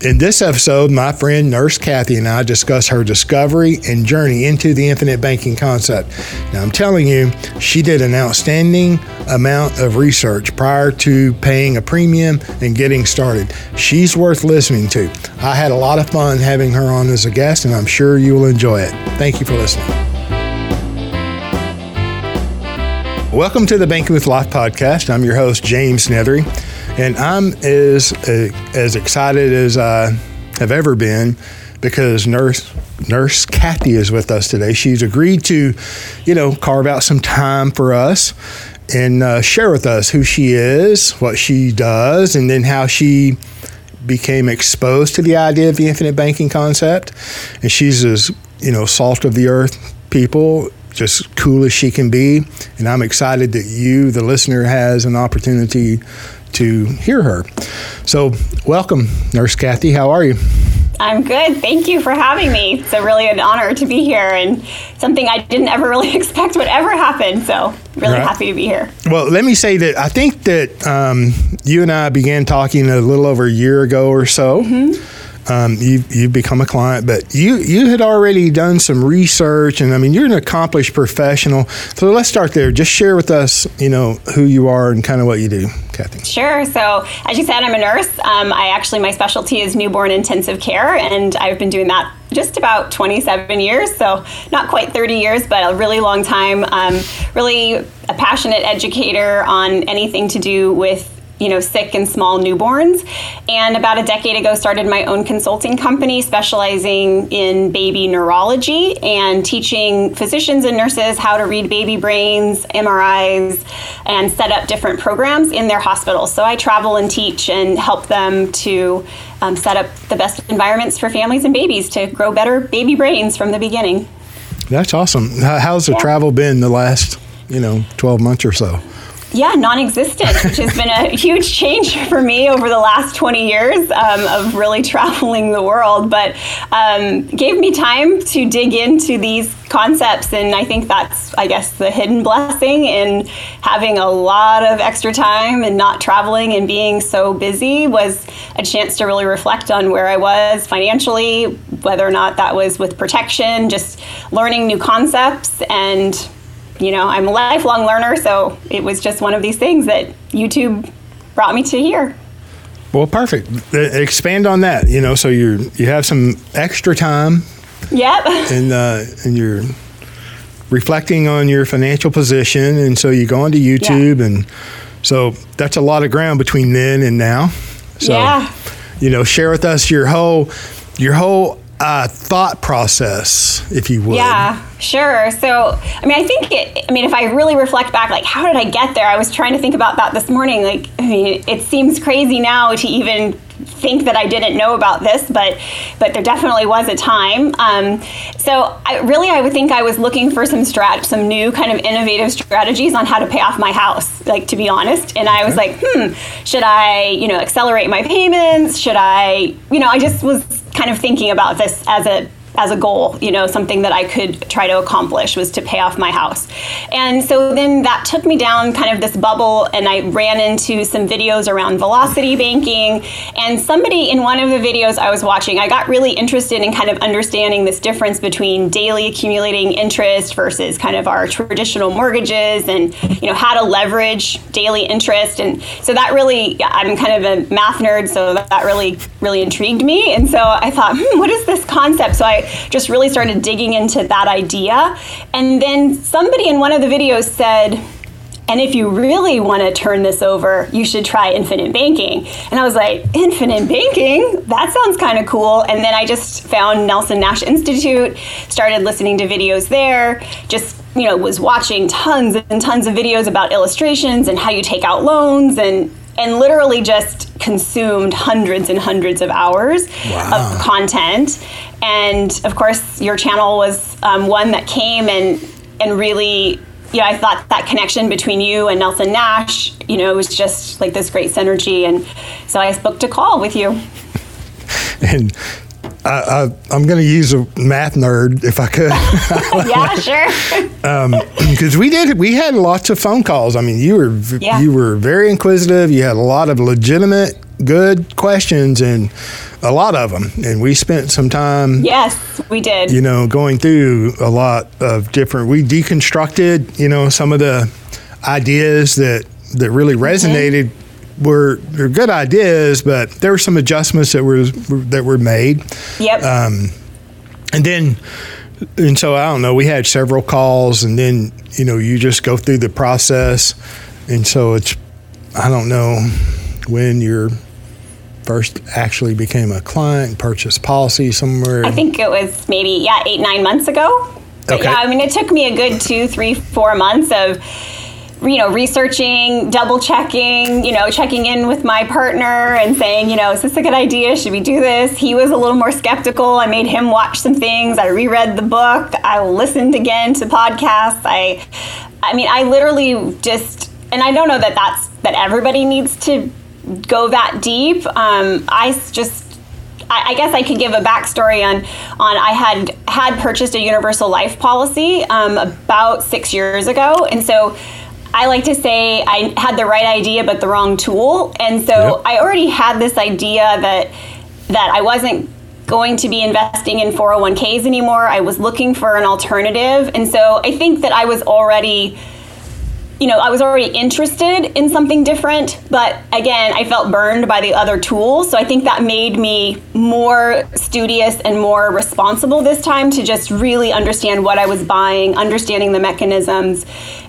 In this episode, my friend Nurse Kathy and I discuss her discovery and journey into the infinite banking concept. Now, I'm telling you, she did an outstanding amount of research prior to paying a premium and getting started. She's worth listening to. I had a lot of fun having her on as a guest, and I'm sure you will enjoy it. Thank you for listening. Welcome to the Banking with Life podcast. I'm your host, James Neathery. And I'm as as excited as I have ever been because Nurse Nurse Kathy is with us today. She's agreed to, you know, carve out some time for us and uh, share with us who she is, what she does, and then how she became exposed to the idea of the infinite banking concept. And she's as you know salt of the earth people just cool as she can be. And I'm excited that you, the listener, has an opportunity to hear her. So, welcome, Nurse Kathy. How are you? I'm good. Thank you for having me. It's a really an honor to be here and something I didn't ever really expect would ever happen. So, really right. happy to be here. Well, let me say that I think that um, you and I began talking a little over a year ago or so. Mm-hmm um, you you've become a client, but you you had already done some research, and I mean you're an accomplished professional. So let's start there. Just share with us, you know, who you are and kind of what you do, Kathy. Sure. So as you said, I'm a nurse. Um, I actually my specialty is newborn intensive care, and I've been doing that just about 27 years, so not quite 30 years, but a really long time. Um, really a passionate educator on anything to do with you know sick and small newborns. And about a decade ago started my own consulting company specializing in baby neurology and teaching physicians and nurses how to read baby brains mris and set up different programs in their hospitals. So i travel and teach and help them to um, set up the best environments for families and babies to grow better baby brains from the beginning. That's awesome. How's the yeah. travel been the last you know 12 months or so yeah, non-existent, which has been a huge change for me over the last 20 years um, of really traveling the world. But um, gave me time to dig into these concepts, and I think that's, I guess, the hidden blessing in having a lot of extra time and not traveling and being so busy was a chance to really reflect on where I was financially, whether or not that was with protection, just learning new concepts and you know, I'm a lifelong learner, so it was just one of these things that YouTube brought me to here. Well, perfect. Expand on that. You know, so you you have some extra time. Yep. And uh, and you're reflecting on your financial position, and so you go onto YouTube, yeah. and so that's a lot of ground between then and now. So, yeah. You know, share with us your whole your whole uh, thought process, if you would. Yeah, sure. So, I mean, I think it, I mean, if I really reflect back, like, how did I get there? I was trying to think about that this morning. Like, I mean, it seems crazy now to even think that I didn't know about this, but but there definitely was a time. Um, so I really I would think I was looking for some strat some new kind of innovative strategies on how to pay off my house, like to be honest. And I was like, hmm, should I you know accelerate my payments? Should I you know I just was kind of thinking about this as a as a goal, you know, something that I could try to accomplish was to pay off my house. And so then that took me down kind of this bubble, and I ran into some videos around velocity banking. And somebody in one of the videos I was watching, I got really interested in kind of understanding this difference between daily accumulating interest versus kind of our traditional mortgages and, you know, how to leverage daily interest. And so that really, I'm kind of a math nerd, so that really, really intrigued me. And so I thought, hmm, what is this concept? So I just really started digging into that idea. And then somebody in one of the videos said, and if you really want to turn this over, you should try infinite banking. And I was like, infinite banking? That sounds kind of cool. And then I just found Nelson Nash Institute, started listening to videos there, just you know, was watching tons and tons of videos about illustrations and how you take out loans and and literally just consumed hundreds and hundreds of hours wow. of content. And of course, your channel was um, one that came and and really, you know, I thought that connection between you and Nelson Nash, you know, was just like this great synergy. And so I booked a call with you. And I, am going to use a math nerd if I could. yeah, sure. Because um, we did, we had lots of phone calls. I mean, you were yeah. you were very inquisitive. You had a lot of legitimate, good questions, and a lot of them. And we spent some time. Yes, we did. You know, going through a lot of different. We deconstructed, you know, some of the ideas that that really mm-hmm. resonated. Mm-hmm were, were good ideas, but there were some adjustments that were that were made. Yep. Um, and then, and so I don't know. We had several calls, and then you know you just go through the process, and so it's I don't know when you're first actually became a client, purchased policy somewhere. I think it was maybe yeah eight nine months ago. But okay. yeah, I mean it took me a good two three four months of you know, researching, double checking, you know, checking in with my partner and saying, you know, is this a good idea? Should we do this? He was a little more skeptical. I made him watch some things. I reread the book. I listened again to podcasts. I, I mean, I literally just, and I don't know that that's that everybody needs to go that deep. Um, I just I, guess I could give a backstory on on I had had purchased a universal life policy um, about six years ago, and so I like to say I had the right idea but the wrong tool. And so yep. I already had this idea that that I wasn't going to be investing in 401ks anymore. I was looking for an alternative. And so I think that I was already you know, I was already interested in something different, but again, I felt burned by the other tools. So I think that made me more studious and more responsible this time to just really understand what I was buying, understanding the mechanisms,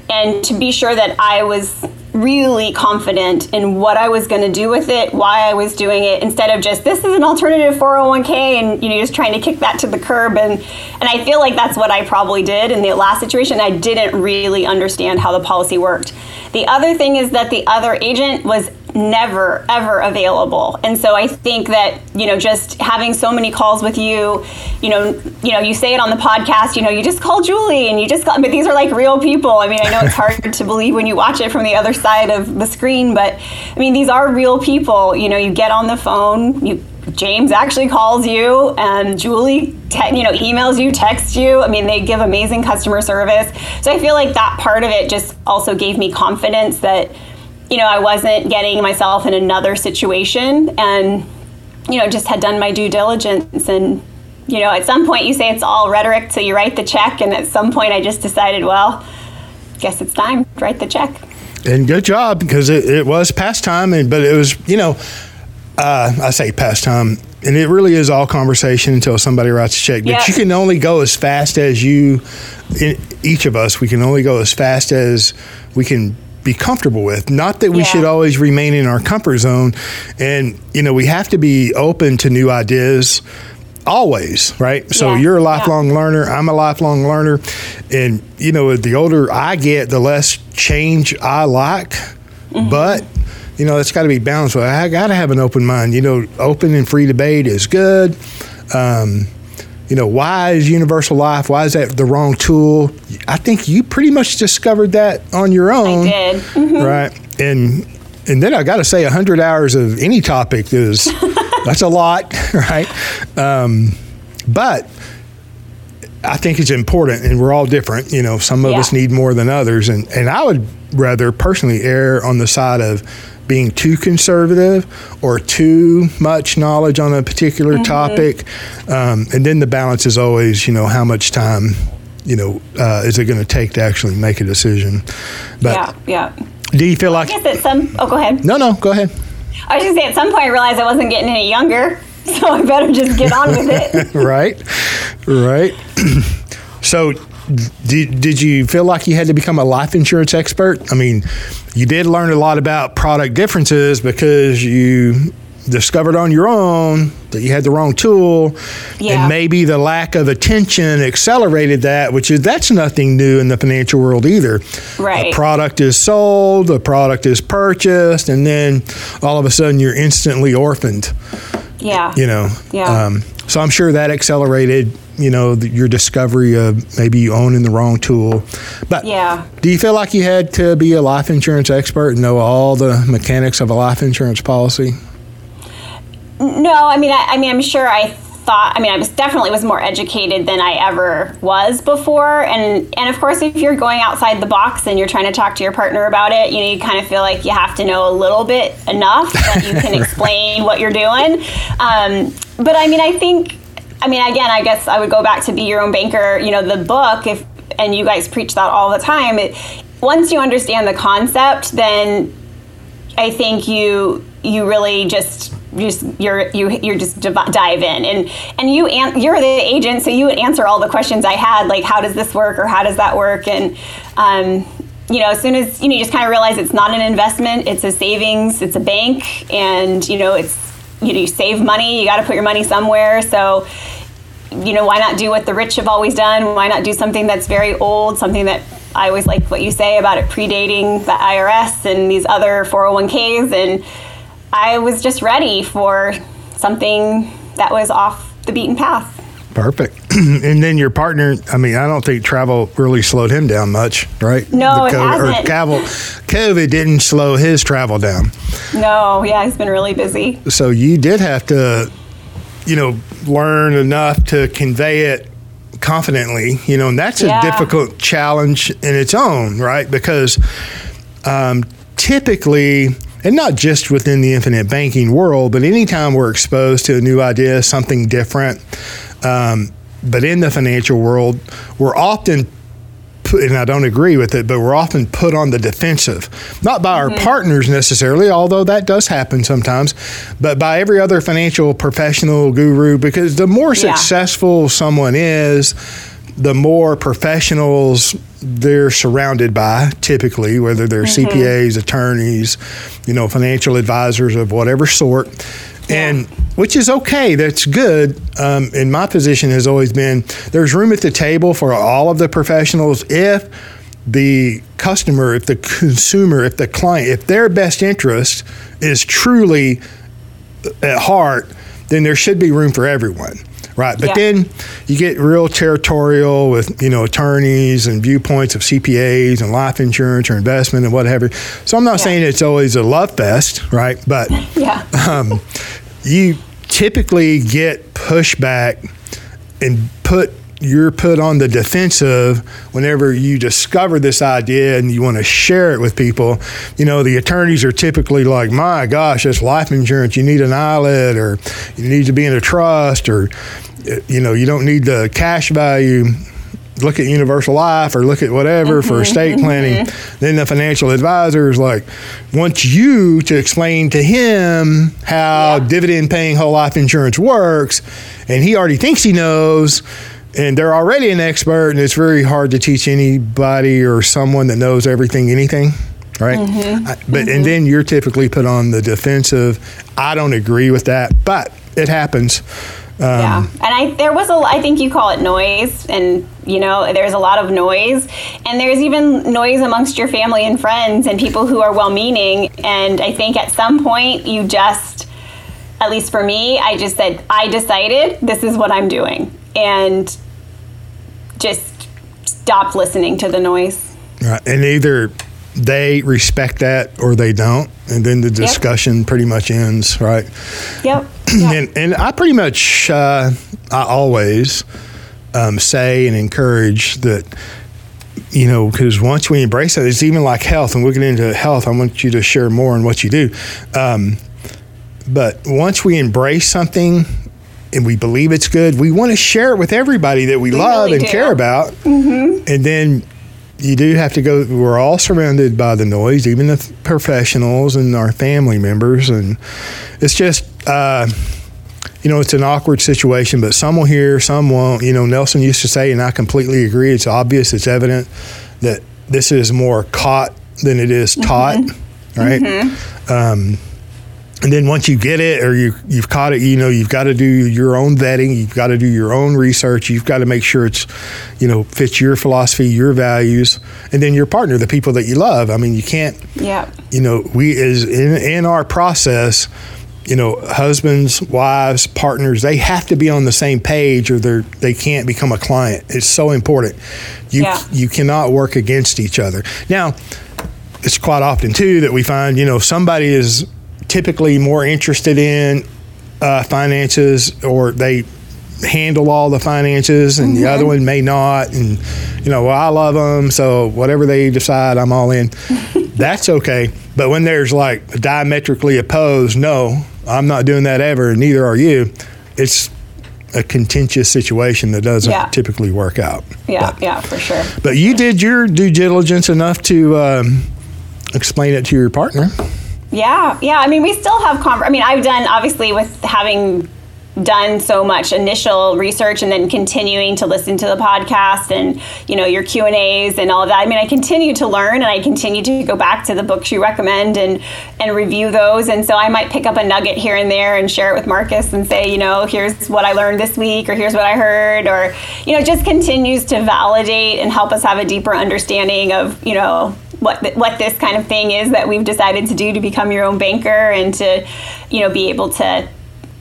and to be sure that I was really confident in what I was going to do with it, why I was doing it, instead of just this is an alternative 401k and you know just trying to kick that to the curb. And and I feel like that's what I probably did in the last situation. I didn't really understand how the policy worked. The other thing is that the other agent was never ever available and so i think that you know just having so many calls with you you know you know you say it on the podcast you know you just call julie and you just call but these are like real people i mean i know it's hard to believe when you watch it from the other side of the screen but i mean these are real people you know you get on the phone you James actually calls you, and Julie, te- you know, emails you, texts you. I mean, they give amazing customer service. So I feel like that part of it just also gave me confidence that you know, I wasn't getting myself in another situation and, you know, just had done my due diligence. And, you know, at some point you say it's all rhetoric till you write the check. And at some point I just decided, well, guess it's time to write the check. And good job because it, it was past time. And, but it was, you know, uh, I say past time, and it really is all conversation until somebody writes a check. But yep. you can only go as fast as you, each of us, we can only go as fast as we can be comfortable with. Not that we yeah. should always remain in our comfort zone. And, you know, we have to be open to new ideas always, right? So yeah. you're a lifelong yeah. learner. I'm a lifelong learner. And, you know, the older I get, the less change I like. Mm-hmm. But, you know, it's got to be balanced. I got to have an open mind. You know, open and free debate is good. Um, you know, why is Universal Life? Why is that the wrong tool? I think you pretty much discovered that on your own. I did. Mm-hmm. Right. And and then I got to say, 100 hours of any topic is that's a lot, right? Um, but I think it's important, and we're all different. You know, some of yeah. us need more than others, and and I would rather personally err on the side of being too conservative or too much knowledge on a particular mm-hmm. topic. Um, and then the balance is always, you know, how much time, you know, uh, is it going to take to actually make a decision? But yeah, yeah. Do you feel like? I guess at some. Oh, go ahead. No, no, go ahead. I was just say at some point I realized I wasn't getting any younger, so I better just get on with it. right, right. so did, did you feel like you had to become a life insurance expert? I mean, you did learn a lot about product differences because you discovered on your own that you had the wrong tool. Yeah. and maybe the lack of attention accelerated that which is that's nothing new in the financial world either. Right. a product is sold a product is purchased and then all of a sudden you're instantly orphaned. Yeah. You know yeah. um, so i'm sure that accelerated you know the, your discovery of maybe you owning the wrong tool. But yeah, do you feel like you had to be a life insurance expert and know all the mechanics of a life insurance policy? No, I mean, I, I mean, I'm sure I thought i mean i was definitely was more educated than i ever was before and and of course if you're going outside the box and you're trying to talk to your partner about it you know you kind of feel like you have to know a little bit enough that you can explain what you're doing um, but i mean i think i mean again i guess i would go back to be your own banker you know the book if and you guys preach that all the time. It, once you understand the concept then i think you you really just just you're you you're just dive in. And and you an, you're the agent so you would answer all the questions I had like how does this work or how does that work? And um, you know as soon as you know you just kind of realize it's not an investment it's a savings it's a bank and you know it's you know you save money you got to put your money somewhere. So you know why not do what the rich have always done? Why not do something that's very old something that I always like what you say about it predating the IRS and these other 401ks and I was just ready for something that was off the beaten path. Perfect. and then your partner, I mean, I don't think travel really slowed him down much, right? No, it hasn't. Or Travel, COVID didn't slow his travel down. No, yeah, he's been really busy. So you did have to, you know, learn enough to convey it confidently, you know, and that's yeah. a difficult challenge in its own, right? Because um, typically, and not just within the infinite banking world, but anytime we're exposed to a new idea, something different, um, but in the financial world, we're often put, and I don't agree with it, but we're often put on the defensive, not by mm-hmm. our partners necessarily, although that does happen sometimes, but by every other financial professional guru, because the more yeah. successful someone is, the more professionals they're surrounded by, typically, whether they're mm-hmm. CPAs, attorneys, you know, financial advisors of whatever sort. And which is okay. That's good. Um, and my position has always been there's room at the table for all of the professionals if the customer, if the consumer, if the client, if their best interest is truly at heart, then there should be room for everyone right? But yeah. then you get real territorial with you know attorneys and viewpoints of CPAs and life insurance or investment and whatever. So I'm not yeah. saying it's always a love fest, right? But yeah, um, you typically get pushback and put you're put on the defensive whenever you discover this idea and you want to share it with people. You know, the attorneys are typically like, my gosh, that's life insurance. You need an ILIT or you need to be in a trust or you know, you don't need the cash value. Look at universal life or look at whatever mm-hmm, for estate mm-hmm. planning. Then the financial advisor is like, wants you to explain to him how yeah. dividend paying whole life insurance works. And he already thinks he knows and they're already an expert, and it's very hard to teach anybody or someone that knows everything anything, right? Mm-hmm. I, but mm-hmm. and then you're typically put on the defensive. I don't agree with that, but it happens. Um, yeah, and I there was a I think you call it noise, and you know there's a lot of noise, and there's even noise amongst your family and friends and people who are well-meaning. And I think at some point you just, at least for me, I just said I decided this is what I'm doing, and just stopped listening to the noise. Right, and either they respect that or they don't, and then the discussion yep. pretty much ends, right? Yep. and, and I pretty much, uh, I always um, say and encourage that, you know, because once we embrace it, it's even like health, and we'll get into health. I want you to share more on what you do. Um, but once we embrace something and we believe it's good, we want to share it with everybody that we, we love really and do. care about. Mm-hmm. And then you do have to go. We're all surrounded by the noise, even the professionals and our family members, and it's just. Uh, you know, it's an awkward situation, but some will hear, some won't. You know, Nelson used to say, and I completely agree. It's obvious, it's evident that this is more caught than it is taught, mm-hmm. right? Mm-hmm. Um, and then once you get it or you you've caught it, you know you've got to do your own vetting, you've got to do your own research, you've got to make sure it's you know fits your philosophy, your values, and then your partner, the people that you love. I mean, you can't. Yeah. You know, we is in in our process. You know, husbands, wives, partners, they have to be on the same page or they they can't become a client. It's so important. You yeah. you cannot work against each other. Now, it's quite often too that we find, you know, somebody is typically more interested in uh, finances or they handle all the finances and mm-hmm. the other one may not and you know well i love them so whatever they decide i'm all in that's okay but when there's like diametrically opposed no i'm not doing that ever and neither are you it's a contentious situation that doesn't yeah. typically work out. Yeah, but, yeah, for sure. But you did your due diligence enough to um, explain it to your partner. Yeah, yeah. I mean, we still have. Con- I mean, I've done obviously with having done so much initial research and then continuing to listen to the podcast and you know your q and a's and all of that. I mean i continue to learn and i continue to go back to the books you recommend and and review those. And so i might pick up a nugget here and there and share it with marcus and say you know here's what i learned this week or here's what i heard or you know just continues to validate and help us have a deeper understanding of you know what what this kind of thing is that we've decided to do to become your own banker and to you know be able to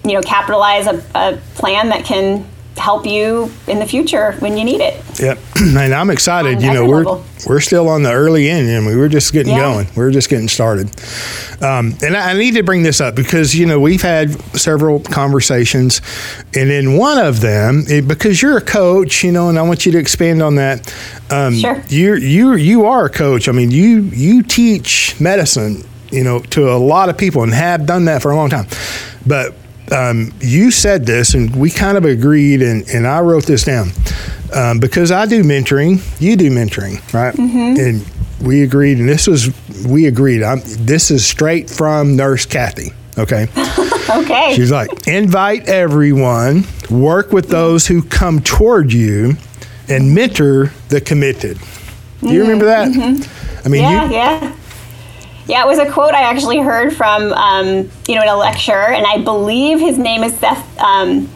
you know capitalize a, a plan that can help you in the future when you need it. Yep, and I'm excited. you know, we're level. we're still on the early end, and we were just getting yeah. going. We are just getting started. Um, and I, I, need to bring this up because you know we've had several conversations, and in one of them, it, because you're a coach, you know, and I want you to expand on that. Um, sure. You you you are a coach. I mean, you you teach medicine, you know, to a lot of people and have done that for a long time, but um, you said this, and we kind of agreed, and, and I wrote this down um, because I do mentoring, you do mentoring, right? Mm-hmm. And we agreed, and this was we agreed. I'm, this is straight from Nurse Kathy. Okay. okay. She's like, invite everyone, work with those who come toward you, and mentor the committed. Do you remember that? Mm-hmm. I mean, yeah, you, yeah. Yeah, it was a quote I actually heard from, um, you know, in a lecture, and I believe his name is Seth. Um,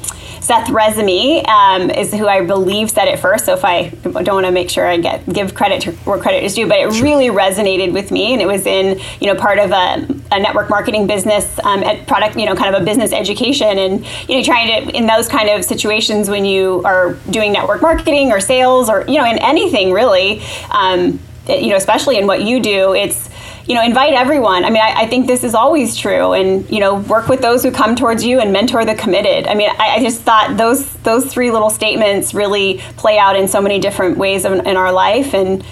Seth Rezemy um, is who I believe said it first. So if I don't want to make sure I get give credit to where credit is due, but it really resonated with me, and it was in you know part of a, a network marketing business um, at product, you know, kind of a business education, and you know trying to in those kind of situations when you are doing network marketing or sales or you know in anything really, um, you know especially in what you do, it's you know, invite everyone. I mean, I, I, think this is always true, and you know, work with those who come towards you and mentor the committed. I mean, I, I just thought those those three little statements really play out in so many different ways in, in our life, and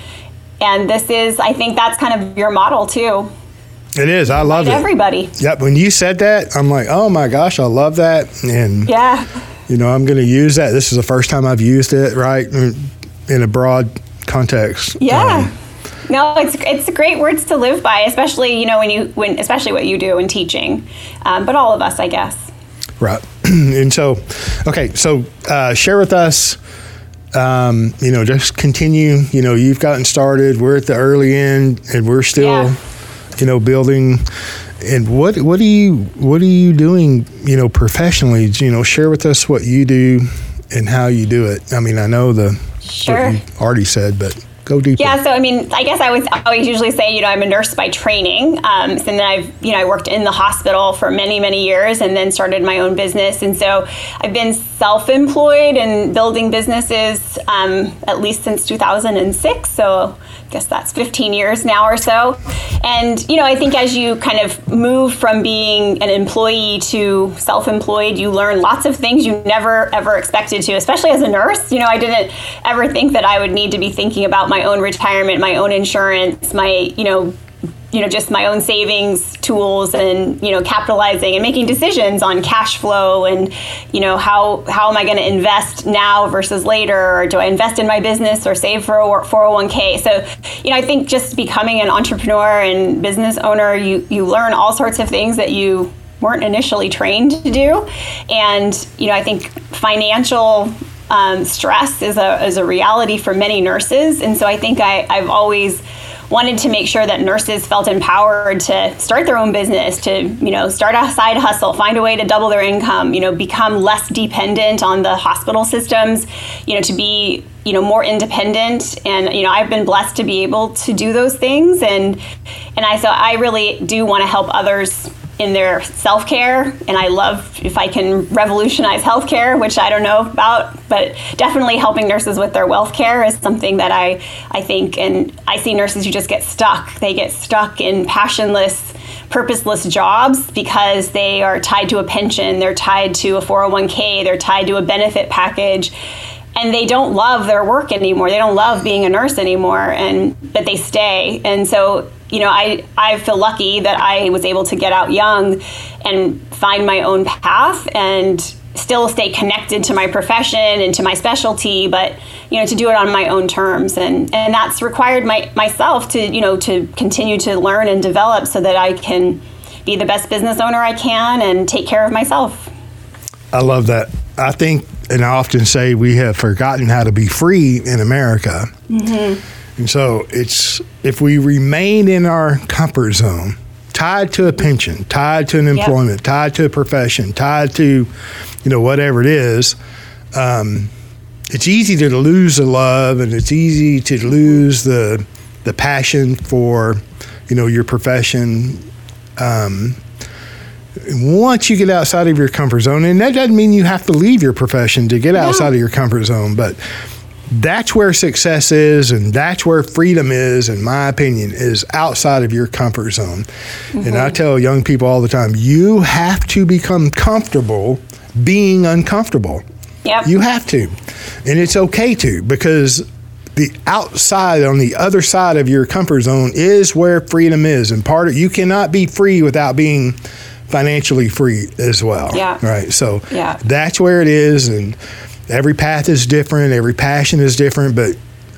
and this is, I think, that's kind of your model too. It is. I love it. Everybody. Yep. When you said that, I'm like, oh my gosh, I love that, and yeah, you know, I'm going to use that. This is the first time I've used it, right, in a broad context. Yeah. Um, no, it's it's great words to live by, especially you know when you when especially what you do in teaching, um, but all of us, I guess. Right, and so, okay, so uh, share with us. Um, you know, just continue. You know, you've gotten started. We're at the early end, and we're still, yeah. you know, building. And what what are you what are you doing? You know, professionally. You know, share with us what you do and how you do it. I mean, I know the sure. what you already said, but go deeper. Yeah, so I mean, I guess I I always usually say, you know, I'm a nurse by training, um, and then I've you know I worked in the hospital for many many years, and then started my own business, and so I've been self-employed and building businesses um, at least since 2006. So I guess that's 15 years now or so, and you know, I think as you kind of move from being an employee to self-employed, you learn lots of things you never ever expected to, especially as a nurse. You know, I didn't ever think that I would need to be thinking about my own retirement, my own insurance, my, you know, you know, just my own savings tools and, you know, capitalizing and making decisions on cash flow and, you know, how, how am I going to invest now versus later? Or do I invest in my business or save for a 401k? So, you know, I think just becoming an entrepreneur and business owner, you, you learn all sorts of things that you weren't initially trained to do. And, you know, I think financial um, stress is a, is a reality for many nurses. And so I think I, I've always wanted to make sure that nurses felt empowered to start their own business, to you know start a side hustle, find a way to double their income, you know, become less dependent on the hospital systems, you know, to be you know more independent and you know I've been blessed to be able to do those things and and I so I really do want to help others in their self care. And I love if I can revolutionize healthcare, which I don't know about, but definitely helping nurses with their wealth care is something that I, I think, and I see nurses who just get stuck. They get stuck in passionless purposeless jobs because they are tied to a pension, they're tied to a 401k, they're tied to a benefit package and they don't love their work anymore. They don't love being a nurse anymore and but they stay. And so, you know, I I feel lucky that I was able to get out young and find my own path and still stay connected to my profession and to my specialty, but you know, to do it on my own terms, and and that's required my myself to you know to continue to learn and develop so that I can be the best business owner I can and take care of myself. I love that. I think, and I often say, we have forgotten how to be free in America, mm-hmm. And so it's if we remain in our comfort zone tied to a pension, tied to an employment, yep. tied to a profession, tied to you know, whatever it is, um, it's easy to lose the love and it's easy to lose the the passion for, you know, your profession. Um, once you get outside of your comfort zone, and that doesn't mean you have to leave your profession to get outside of your comfort zone, but that's where success is and that's where freedom is in my opinion is outside of your comfort zone mm-hmm. and i tell young people all the time you have to become comfortable being uncomfortable. Yep. You have to. And it's okay to because the outside on the other side of your comfort zone is where freedom is and part of you cannot be free without being financially free as well. Yeah. Right. So yeah. that's where it is and every path is different, every passion is different, but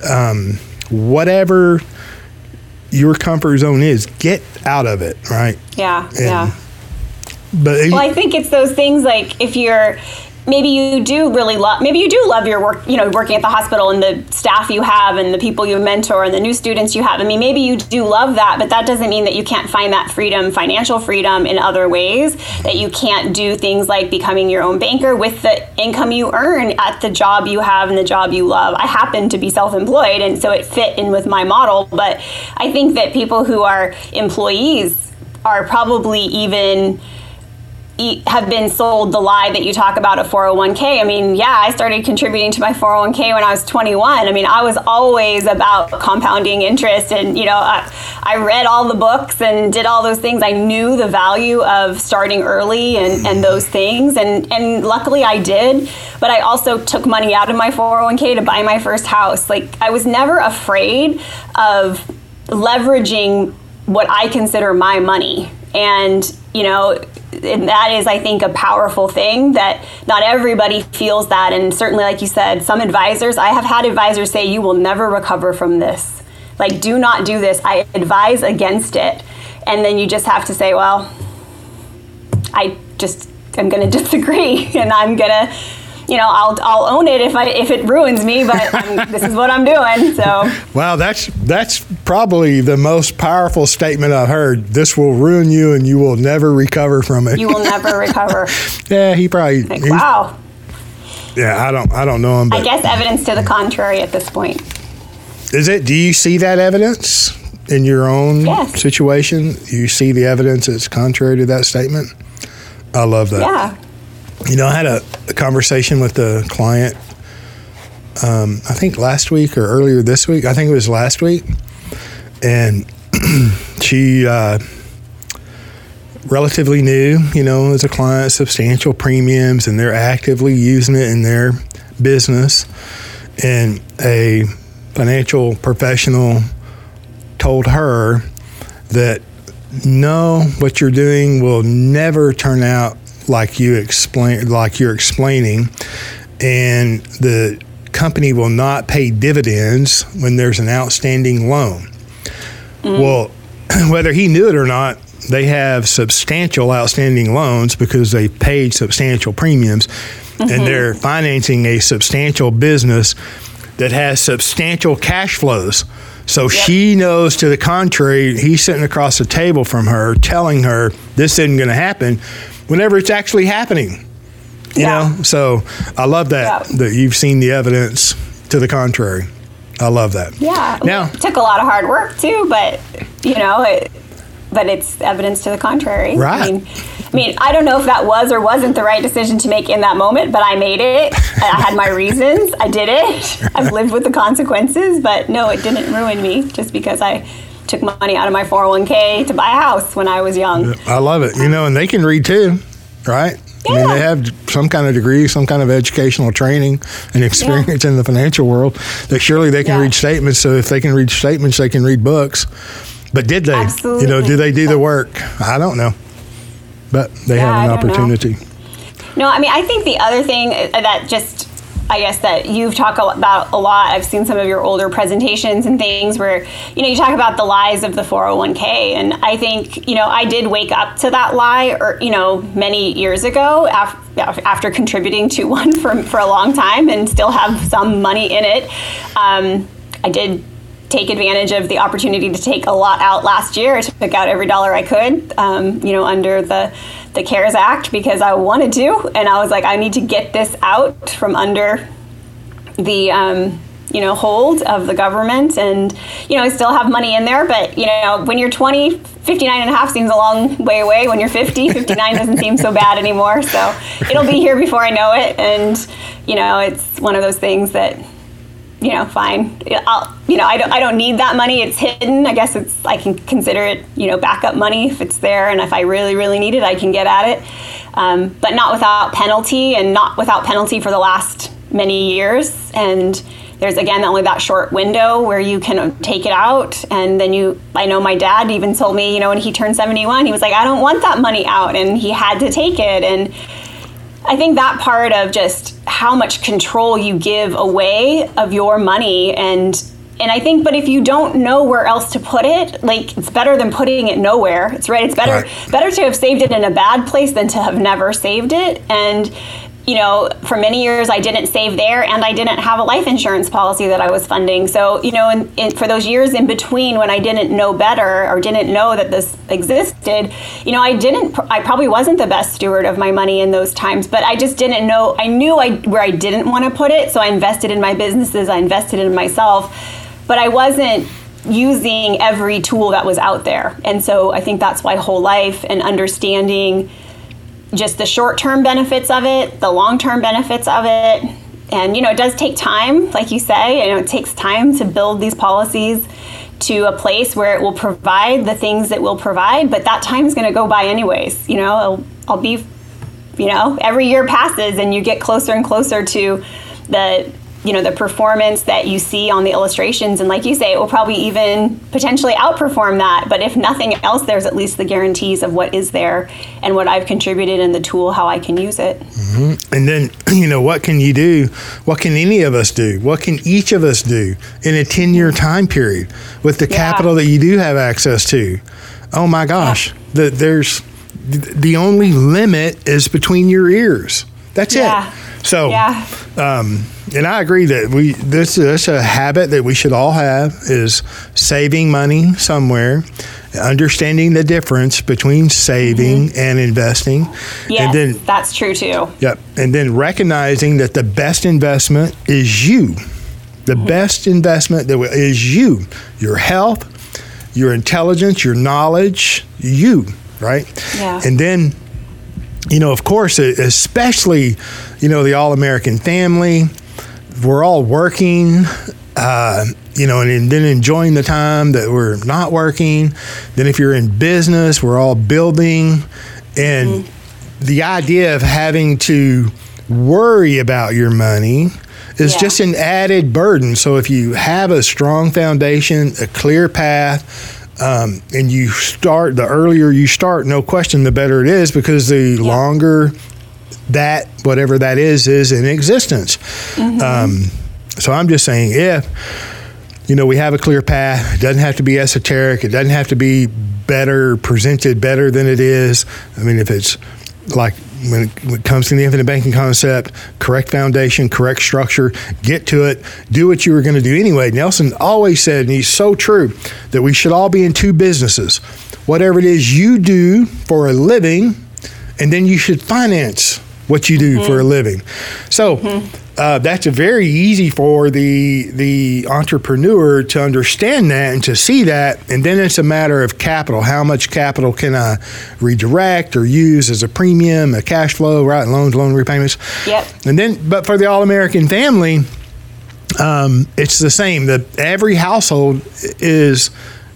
um, whatever your comfort zone is, get out of it, right? Yeah. And yeah. But well, I think it's those things like if you're maybe you do really love maybe you do love your work you know working at the hospital and the staff you have and the people you mentor and the new students you have. I mean maybe you do love that but that doesn't mean that you can't find that freedom financial freedom in other ways that you can't do things like becoming your own banker with the income you earn at the job you have and the job you love. I happen to be self-employed and so it fit in with my model but i think that people who are employees are probably even have been sold the lie that you talk about a 401k. I mean, yeah, I started contributing to my 401k when I was 21. I mean, I was always about compounding interest and, you know, I, I read all the books and did all those things. I knew the value of starting early and, and those things. And, and luckily I did. But I also took money out of my 401k to buy my first house. Like, I was never afraid of leveraging what I consider my money. And, you know, and that is i think a powerful thing that not everybody feels that. And certainly like you said some advisors i have had advisors say you will never recover from this. Like do not do this. I advise against it. And then you just have to say well i just i'm going to disagree and i'm going to you know, I'll I'll own it if I if it ruins me, but this is what I'm doing. So. Wow, that's that's probably the most powerful statement I've heard. This will ruin you, and you will never recover from it. You will never recover. yeah, he probably. Like, wow. Yeah, I don't I don't know him. But I guess evidence to the contrary at this point. Is it? Do you see that evidence in your own yes. situation? You see the evidence that's contrary to that statement. I love that. Yeah. You know, I had a, a conversation with a client, um, I think last week or earlier this week. I think it was last week. And she, uh, relatively new, you know, as a client, substantial premiums, and they're actively using it in their business. And a financial professional told her that no, what you're doing will never turn out like you explain, like you're explaining, and the company will not pay dividends when there's an outstanding loan. Mm. Well, whether he knew it or not, they have substantial outstanding loans because they paid substantial premiums mm-hmm. and they're financing a substantial business that has substantial cash flows. So yep. she knows to the contrary, he's sitting across the table from her telling her this isn't going to happen whenever it's actually happening. You yeah. know, so I love that yeah. that you've seen the evidence to the contrary. I love that. Yeah. Now it took a lot of hard work too, but you know, it, but it's evidence to the contrary. Right. I mean, I mean, I don't know if that was or wasn't the right decision to make in that moment, but I made it. I had my reasons. I did it. I've lived with the consequences, but no, it didn't ruin me just because I took money out of my 401k to buy a house when I was young. I love it. You know, and they can read too, right? Yeah. I mean, they have some kind of degree, some kind of educational training and experience in the financial world. That surely they can Yeah. read statements. So if they can read statements, they can read books. But did they? You know, do they do the work? I don't know. But they Yeah, have an know. opportunity. No, I mean, I think the other thing that just, I guess that you've talked about a lot. I've seen some of your older presentations and things where, you know, you talk about the lies of the 401k. And I think, you know, I did wake up to that lie, or, you know, many years ago af- after contributing to one for, for a long time and still have some money in it. Um, I did take advantage of the opportunity to take a lot out last year. I took out every dollar I could, um, you know, under the the CARES Act because I wanted to, and I was like, I need to get this out from under the um, you know hold of the government. And you know i still have money in there but you know when you're 20 59 and a half seems a long way away. When you're 50 59 doesn't seem so bad anymore. So it'll be here before i know it. And you know it's one of those things that you know, fine. I'll, you know, I don't, I don't need that money. It's hidden. I guess it's, I can consider it, you know, backup money if it's there. And if I really, really need it, I can get at it. Um, but not without penalty and not without penalty for the last many years. And there's again only that short window where you can take it out. And then you, I know my dad even told me, you know, when he turned 71, he was like, I don't want that money out. And he had to take it. And, I think that part of just how much control you give away of your money and and I think but if you don't know where else to put it, like it's better than putting it nowhere. It's right. It's better Right. better to have saved it in a bad place than to have never saved it. And you know, for many years I didn't save there and I didn't have a life insurance policy that I was funding. So, you know, in, in, for those years in between when I didn't know better or didn't know that this existed, you know, I didn't, I probably wasn't the best steward of my money in those times, but I just didn't know, I knew I, where I didn't want to put it. So I invested in my businesses, I invested in myself, but I wasn't using every tool that was out there. And so I think that's why whole life and understanding just the short term benefits of it, the long term benefits of it. And, you know, it does take time, like you say, you know, it takes time to build these policies to a place where it will provide the things that will provide, but that time is going to go by anyways. You know, I'll, I'll be, you know, every year passes and you get closer and closer to the you know the performance that you see on the illustrations and like you say it will probably even potentially outperform that but if nothing else there's at least the guarantees of what is there and what i've contributed in the tool how i can use it mm-hmm. And then, you know, what can you do? What can any of us do? What can each of us do in a 10 year time period with the Yeah. capital that you do have access to? Oh my gosh, the, there's the only limit is between your ears. That's Yeah. it. So, yeah um, and I agree that we this is a habit that we should all have is saving money somewhere, understanding the difference between saving and investing, yes and then that's true too Yep. And then recognizing that the best investment is you. The best investment that is you, your health, your intelligence, your knowledge, you, right? Yeah. And then, you know, of course, especially, you know, the all American family, we're all working, uh, you know, and, then enjoying the time that we're not working. Then, if you're in business, we're all building. And the idea of having to worry about your money is Yeah. just an added burden. So, if you have a strong foundation, a clear path, um, and you start, the earlier you start, no question, the better it is because the longer that whatever that is is in existence. Um, so I'm just saying, if you know we have a clear path, it doesn't have to be esoteric. It doesn't have to be better presented better than it is. I mean, if it's like when it, when it comes to the infinite banking concept, correct foundation, correct structure, get to it, do what you were going to do anyway. Nelson always said, and he's so true, that we should all be in two businesses. Whatever it is you do for a living, and then you should finance what you do for a living. So uh, that's very easy for the the entrepreneur to understand that and to see that, and then it's a matter of capital. How much capital can I redirect or use as a premium, a cash flow, right? Loans, loan repayments. Yep. And then, but for the all American family, um, it's the same. That every household is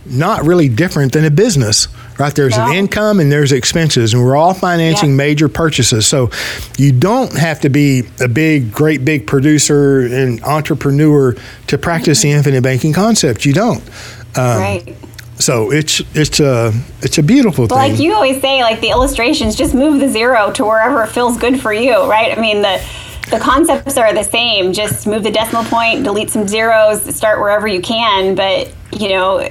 not really different than a business, right? There's No. an income and there's expenses, and we're all financing Yeah. major purchases. So you don't have to be a big, great big producer and entrepreneur to practice the infinite banking concept. You don't. Um, right. So it's it's a it's a beautiful But thing. like you always say, like the illustrations, just move the zero to wherever it feels good for you, right? I mean, the the concepts are the same. Just move the decimal point, delete some zeros, start wherever you can. But you know,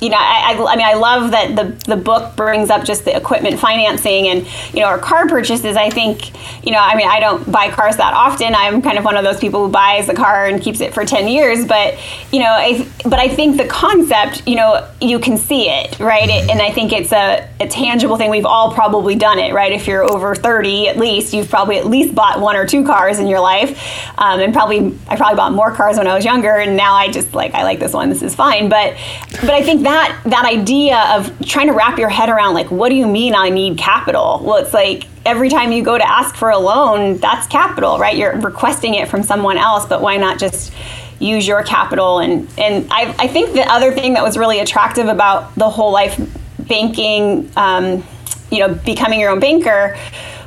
you know, I, I, I mean, I love that the the book brings up just the equipment financing and you know our car purchases. I think you know, I mean, I don't buy cars that often. I'm kind of one of those people who buys a car and keeps it for ten years. But you know, I, but I think the concept, you know, you can see it, right? It, and I think it's a, a tangible thing. We've all probably done it, right? If you're over thirty, at least you've probably at least bought one or two cars in your life, um, and probably I probably bought more cars when I was younger, and now I just like I like this one. This is fine. But but I think that that idea of trying to wrap your head around like what do you mean I need capital? Well, it's like every time you go to ask for a loan, that's capital, right? You're requesting it from someone else, but why not just use your capital? And and I, I think the other thing that was really attractive about the whole life banking, um, you know, becoming your own banker,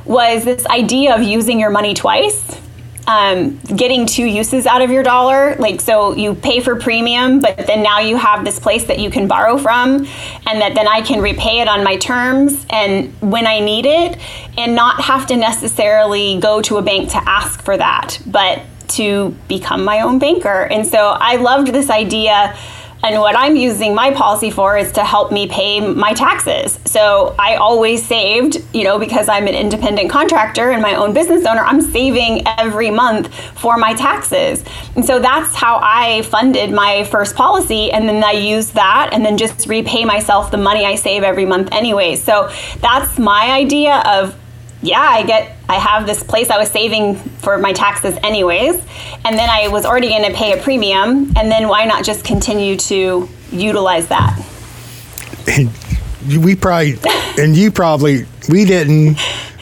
was this idea of using your money twice um, getting two uses out of your dollar. Like, so you pay for premium, but then now you have this place that you can borrow from, and that then I can repay it on my terms and when I need it, and not have to necessarily go to a bank to ask for that, but to become my own banker. And so I loved this idea. And what I'm using my policy for is to help me pay my taxes. So I always saved, you know, because I'm an independent contractor and my own business owner, I'm saving every month for my taxes. And so that's how I funded my first policy. And then I use that and then just repay myself the money I save every month anyway. So that's my idea of yeah, I get, I have this place I was saving for my taxes anyways, and then I was already going to pay a premium, and then why not just continue to utilize that? we probably and you probably we didn't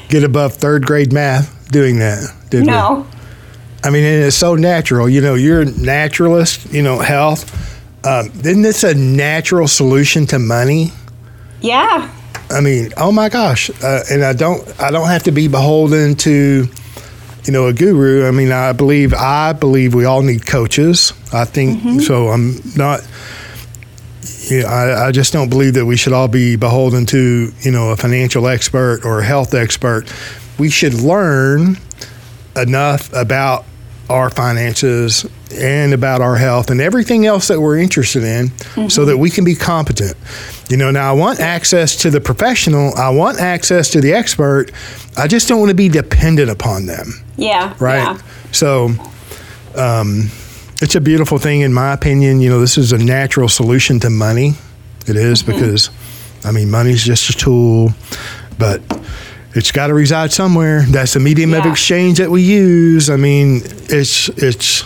get above third grade math doing that, did we? No. I mean, and it's so natural. You know, you're a naturalist. You know, health. Um, isn't this a natural solution to money? Yeah. I mean, oh my gosh! Uh, and I don't, I don't have to be beholden to, you know, a guru. I mean, I believe, I believe we all need coaches. I think so. I'm not. Yeah, I, I just don't believe that we should all be beholden to, you know, a financial expert or a health expert. We should learn enough about our finances and about our health and everything else that we're interested in so that we can be competent. You know, now I want access to the professional, I want access to the expert. I just don't want to be dependent upon them, Yeah. right? Yeah. So, um, it's a beautiful thing, in my opinion. You know, this is a natural solution to money. It is because, I mean, money's just a tool, but it's got to reside somewhere. That's the medium of exchange that we use. I mean, it's it's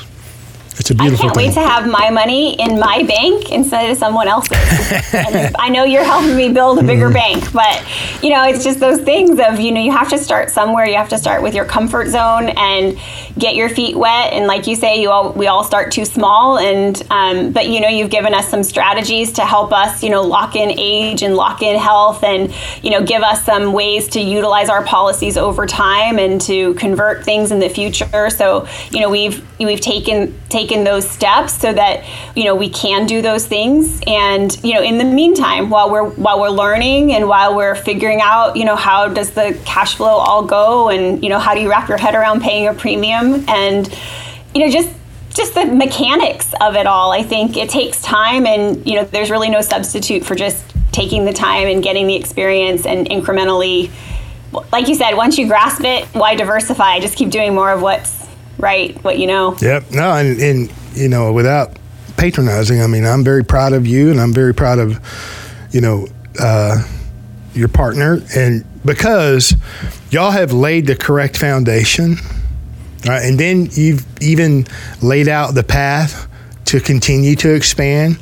it's a I beautiful can't thing. wait to have my money in my bank instead of someone else's. and I know you're helping me build a bigger Mm-hmm. bank, but you know, it's just those things of you know you have to start somewhere. You have to start with your comfort zone and get your feet wet. And like you say, you all we all start too small. And um, but you know, you've given us some strategies to help us you know lock in age and lock in health, and you know give us some ways to utilize our policies over time and to convert things in the future. So you know we've we've taken taken those steps so that you know we can do those things. And you know in the meantime while we're while we're learning and while we're figuring out you know how does the cash flow all go and you know how do you wrap your head around paying a premium? And you know just just the mechanics of it all. I think it takes time and you know there's really no substitute for just taking the time and getting the experience and incrementally like you said once you grasp it why diversify? Just keep doing more of what's right what you know Yep. No, and, and you know, without patronizing, I mean, I'm very proud of you, and I'm very proud of, you know, uh, your partner, and because y'all have laid the correct foundation, right? And then you've even laid out the path to continue to expand.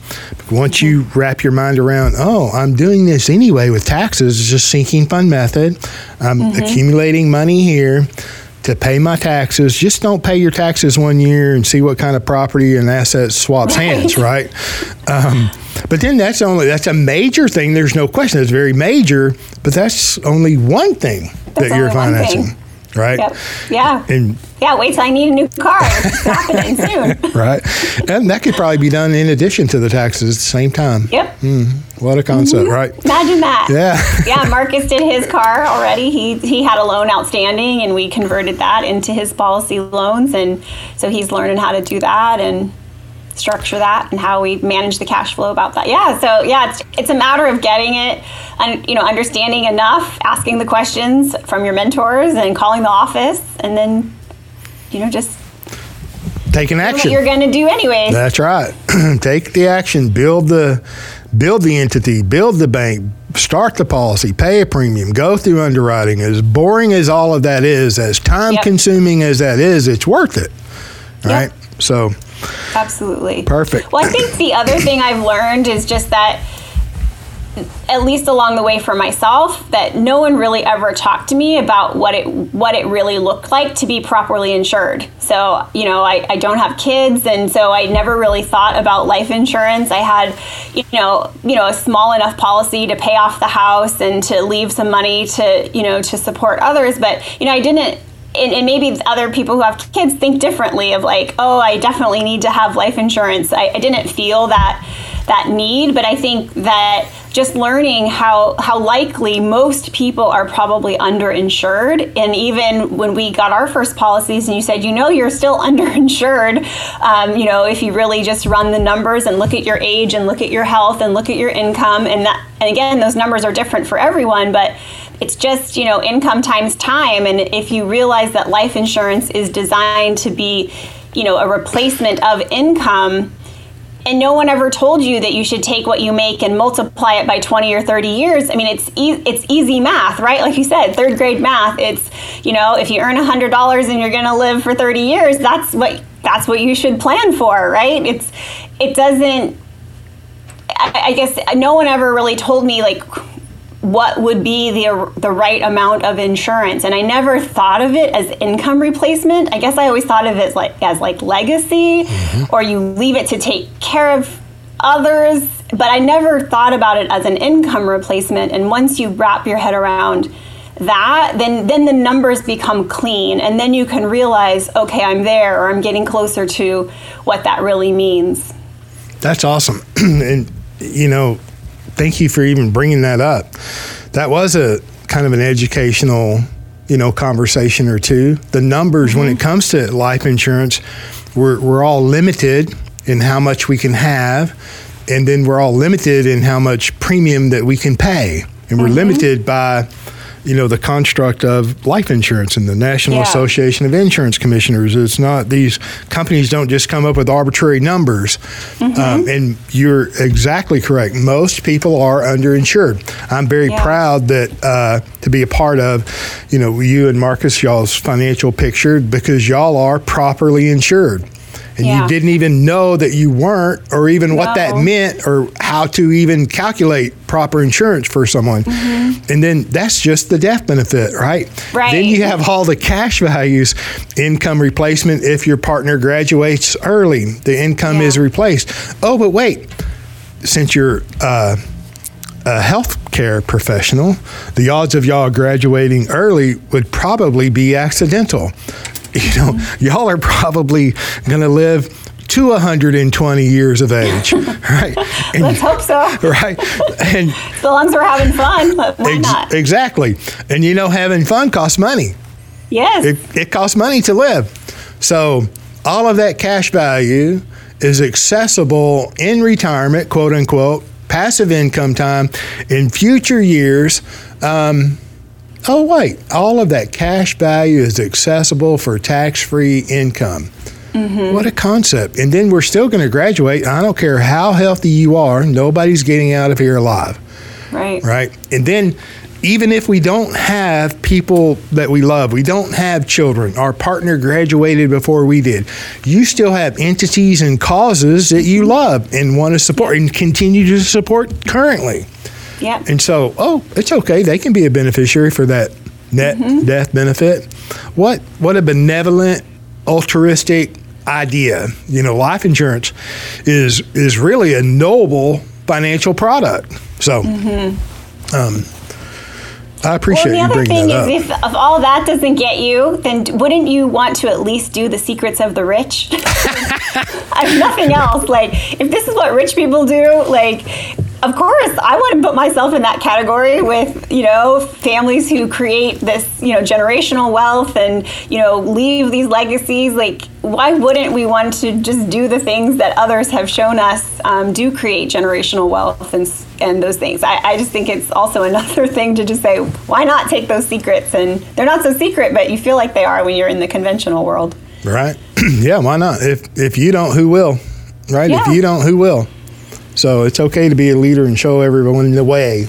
Once you wrap your mind around, oh, I'm doing this anyway with taxes, it's just sinking fund method. I'm accumulating money here to pay my taxes. Just don't pay your taxes one year and see what kind of property and assets swaps hands, right? Um, But then that's only that's a major thing. There's no question. It's very major, but that's only one thing That's that you're financing. Right? Yep. Yeah. And yeah. Wait till I need a new car. It's happening soon. right, and that could probably be done in addition to the taxes at the same time. Yep. Mm, What a concept, right? Imagine that. Yeah. yeah, Marcus did his car already. He he had a loan outstanding, and we converted that into his policy loans, and so he's learning how to do that and structure that and how we manage the cash flow about that. Yeah, so yeah, it's it's a matter of getting it and you know understanding enough, asking the questions from your mentors, and calling the office, and then you know just Taking action. you're going to do anyways. That's right. Take the action. Build the build the entity. Build the bank. Start the policy. Pay a premium. Go through underwriting. As boring as all of that is, as time Yep. consuming as that is, it's worth it. Right. So Absolutely. perfect. Well, I think the other thing I've learned is just that, at least along the way for myself, that no one really ever talked to me about what it what it really looked like to be properly insured. So, you know, I, I don't have kids, and so I never really thought about life insurance. I had, you know, you know, a small enough policy to pay off the house and to leave some money to, you know, to support others, but you know, I didn't and, and maybe other people who have kids think differently of like oh i definitely need to have life insurance. I, I didn't feel that that need but i think that just learning how how likely most people are probably underinsured. And even when we got our first policies and you said you know you're still underinsured um, you know if you really just run the numbers and look at your age and look at your health and look at your income and that and again those numbers are different for everyone but it's just you know income times time and if you realize that life insurance is designed to be you know a replacement of income and no one ever told you that you should take what you make and multiply it by 20 or 30 years i mean it's e- it's easy math right? Like you said third grade math it's you know if you earn $100 and you're going to live for 30 years that's what that's what you should plan for right? It's it doesn't I, I guess no one ever really told me like what would be the the right amount of insurance and I never thought of it as income replacement. I guess I always thought of it as like as like legacy mm-hmm. or you leave it to take care of others, but I never thought about it as an income replacement and once you wrap your head around that then then the numbers become clean and then you can realize okay, I'm there or I'm getting closer to what that really means. That's awesome. and, you know, thank you for even bringing that up. That was a kind of an educational, you know, conversation or two. The numbers, when it mm-hmm. comes to life insurance, we're, we're all limited in how much we can have, and then we're all limited in how much premium that we can pay. And we're mm-hmm. limited by, you know, the construct of life insurance and the National Yeah. Association of Insurance Commissioners. It's not, these companies don't just come up with arbitrary numbers. Um, and you're exactly correct. Most people are underinsured. I'm very Yeah. proud that uh, to be a part of, you know, you and Marcus, y'all's financial picture because y'all are properly insured. And Yeah. you didn't even know that you weren't, or even what that meant, or how to even calculate proper insurance for someone. And then that's just the death benefit, right? Mm-hmm. Right. Then you have all the cash values, income replacement if your partner graduates early, the income Yeah. is replaced. Oh, but wait, since you're uh, a healthcare professional, the odds of y'all graduating early would probably be accidental. You know, y'all are probably going to live to 120 years of age, right? And- Let's hope so. right? And So long as we're having fun, but why ex- not? exactly. And you know, having fun costs money. Yes. It, it costs money to live. So all of that cash value is accessible in retirement, quote unquote, passive income time in future years. Um, oh, wait, all of that cash value is accessible for tax free income. Mm-hmm. What a concept. And then we're still going to graduate. I don't care how healthy you are, nobody's getting out of here alive right. right? And then even if we don't have people that we love, we don't have children, our partner graduated before we did, you still have entities and causes that you mm-hmm. love and want to support and continue to support currently. Yep. And so, oh, it's okay. They can be a beneficiary for that net death benefit. What what a benevolent, altruistic idea. You know, life insurance is is really a noble financial product. So, mm-hmm. um, I appreciate well, the other thing is, if, if all that doesn't get you, then wouldn't you want to at least do the secrets of the rich? I nothing else. Like, if this is what rich people do, like, of course, I want to put myself in that category with, you know, families who create this, you know, generational wealth and, you know, leave these legacies. Like, why wouldn't we want to just do the things that others have shown us um, do create generational wealth and, and those things? I, I just think it's also another thing to just say, why not take those secrets? And they're not so secret, but you feel like they are when you're in the conventional world. Right. yeah, why not? If, if you don't, who will? Right? Yeah. If you don't, who will? So it's okay to be a leader and show everyone the way.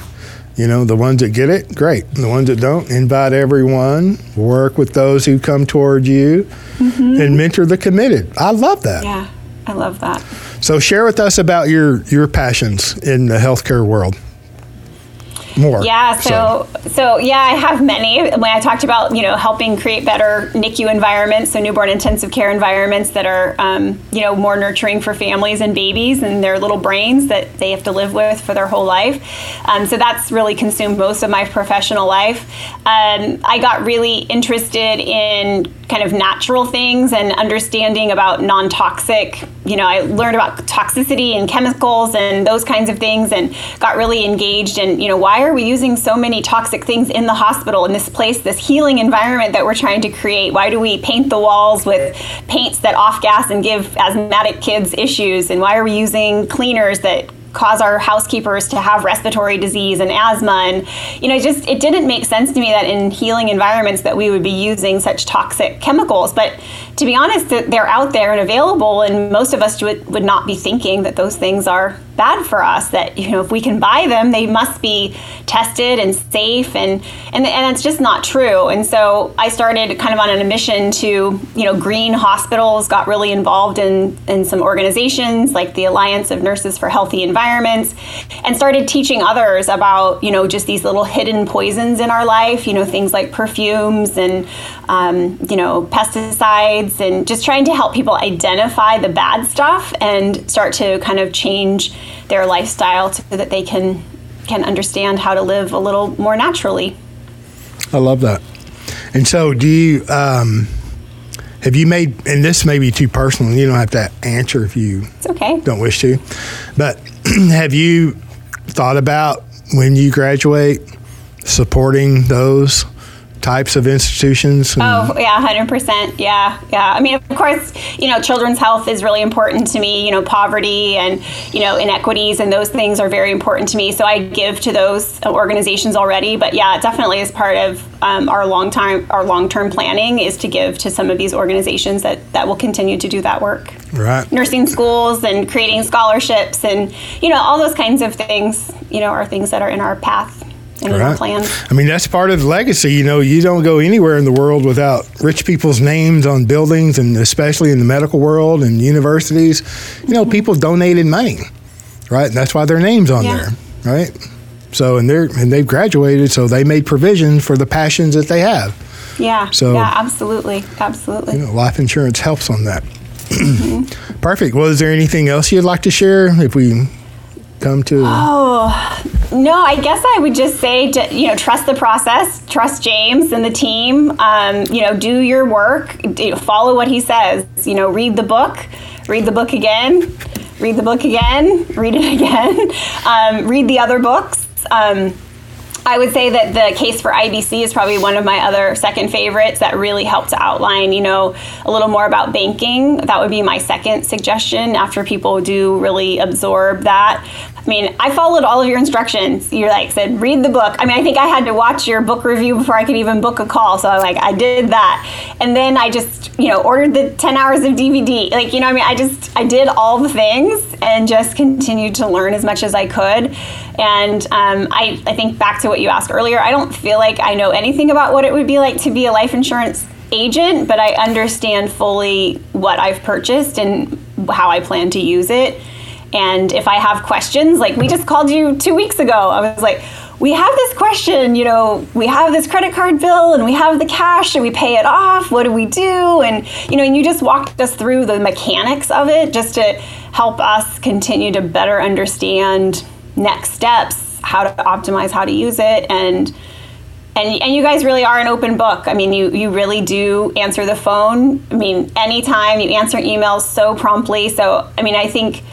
You know, the ones that get it, great. The ones that don't, invite everyone, work with those who come toward you, mm-hmm. and mentor the committed. I love that. Yeah, I love that. So share with us about your your passions in the healthcare world more. Yeah, so, so, so yeah, I have many. When I talked about you know helping create better NICU environments, so newborn intensive care environments that are um, you know more nurturing for families and babies and their little brains that they have to live with for their whole life. Um, so that's really consumed most of my professional life. Um, I got really interested in kind of natural things and understanding about non-toxic. You know, I learned about toxicity and chemicals and those kinds of things, and got really engaged in you know why are we using so many toxic things in the hospital in this place, this healing environment that we're trying to create? Why do we paint the walls with paints that off gas and give asthmatic kids issues? And why are we using cleaners that cause our housekeepers to have respiratory disease and asthma and you know just it didn't make sense to me that in healing environments that we would be using such toxic chemicals but to be honest they're out there and available and most of us would, would not be thinking that those things are bad for us that you know if we can buy them they must be tested and safe and and and it's just not true. And so I started kind of on a mission to you know green hospitals got really involved in in some organizations like the Alliance of Nurses for Healthy Environments and started teaching others about you know just these little hidden poisons in our life you know things like perfumes and um, you know pesticides and just trying to help people identify the bad stuff and start to kind of change their lifestyle so that they can can understand how to live a little more naturally. I love that. And so, do you um, have you made? And this may be too personal. You don't have to answer if you it's okay. don't wish to. But have you thought about when you graduate supporting those types of institutions? Oh, yeah, 100%. Yeah, yeah. I mean, of course, you know, children's health is really important to me. You know, poverty and, you know, inequities and those things are very important to me. So I give to those organizations already. But yeah, definitely as part of um, our long time, our long term planning is to give to some of these organizations that, that will continue to do that work. Right. Nursing schools and creating scholarships and, you know, all those kinds of things, you know, are things that are in our path right. I mean, that's part of the legacy. You know, you don't go anywhere in the world without rich people's names on buildings, and especially in the medical world and universities. You know, mm-hmm. people donated money, right? And that's why their names on yeah. there, right? So, and they're and they've graduated, so they made provision for the passions that they have. Yeah. So, yeah, absolutely, absolutely. You know, life insurance helps on that. Mm-hmm. Perfect. Well, is there anything else you'd like to share? If we come to? Oh, no, I guess I would just say, to, you know, trust the process, trust James and the team. Um, you know, do your work, do, follow what he says. You know, read the book, read the book again, read the book again, read it again, um, read the other books. Um, I would say that the case for IBC is probably one of my other second favorites that really helped to outline, you know, a little more about banking. That would be my second suggestion after people do really absorb that. I mean, I followed all of your instructions. You like said, read the book. I mean, I think I had to watch your book review before I could even book a call. So I like I did that, and then I just you know ordered the ten hours of DVD. Like you know, I mean, I just I did all the things and just continued to learn as much as I could. And um, I I think back to what you asked earlier. I don't feel like I know anything about what it would be like to be a life insurance agent, but I understand fully what I've purchased and how I plan to use it and if I have questions, like we just called you two weeks ago, I was like, we have this question, you know, we have this credit card bill and we have the cash, should we pay it off? What do we do? And, you know, and you just walked us through the mechanics of it just to help us continue to better understand next steps, how to optimize, how to use it. And, and, and you guys really are an open book. I mean, you, you really do answer the phone. I mean, anytime you answer emails so promptly. So, I mean, I think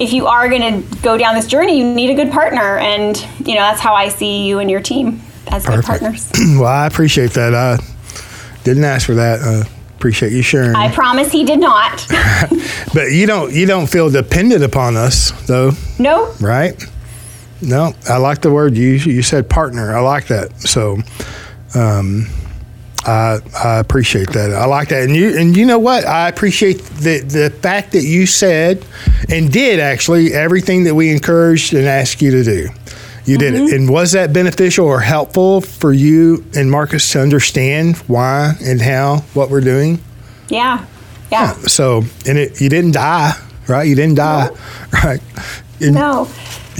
if you are going to go down this journey, you need a good partner. And, you know, that's how I see you and your team as Perfect. good partners. well, I appreciate that. I didn't ask for that. Uh, appreciate you sharing. I promise he did not. but you don't you don't feel dependent upon us though. No. Right? No. I like the word you you said partner. I like that. So um, I, I appreciate that. I like that, and you and you know what? I appreciate the the fact that you said and did actually everything that we encouraged and asked you to do. You mm-hmm. did it, mm-hmm. and was that beneficial or helpful for you and Marcus to understand why and how what we're doing? Yeah, yeah. yeah. So, and it you didn't die, right? You didn't die, no. right? And, no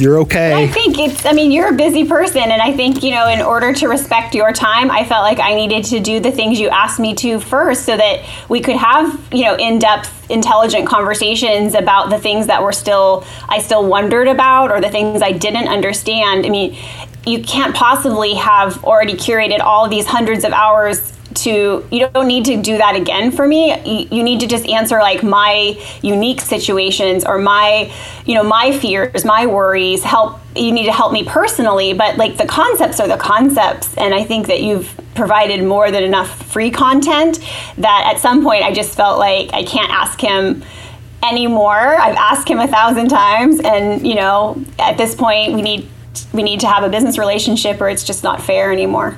you're okay. I think it's, I mean, you're a busy person. And I think, you know, in order to respect your time, I felt like I needed to do the things you asked me to first so that we could have, you know, in depth, intelligent conversations about the things that were still, I still wondered about or the things I didn't understand. I mean, you can't possibly have already curated all these hundreds of hours to you don't need to do that again for me. You, you, need to just answer like my unique situations or my you know my fears my worries help you need to help me personally. But like the concepts are the concepts. And i think that you've provided more than enough free content that at some point i just felt like i can't ask him anymore. I've asked him a thousand times. And you know at this point we need we need to have a business relationship or it's just not fair anymore.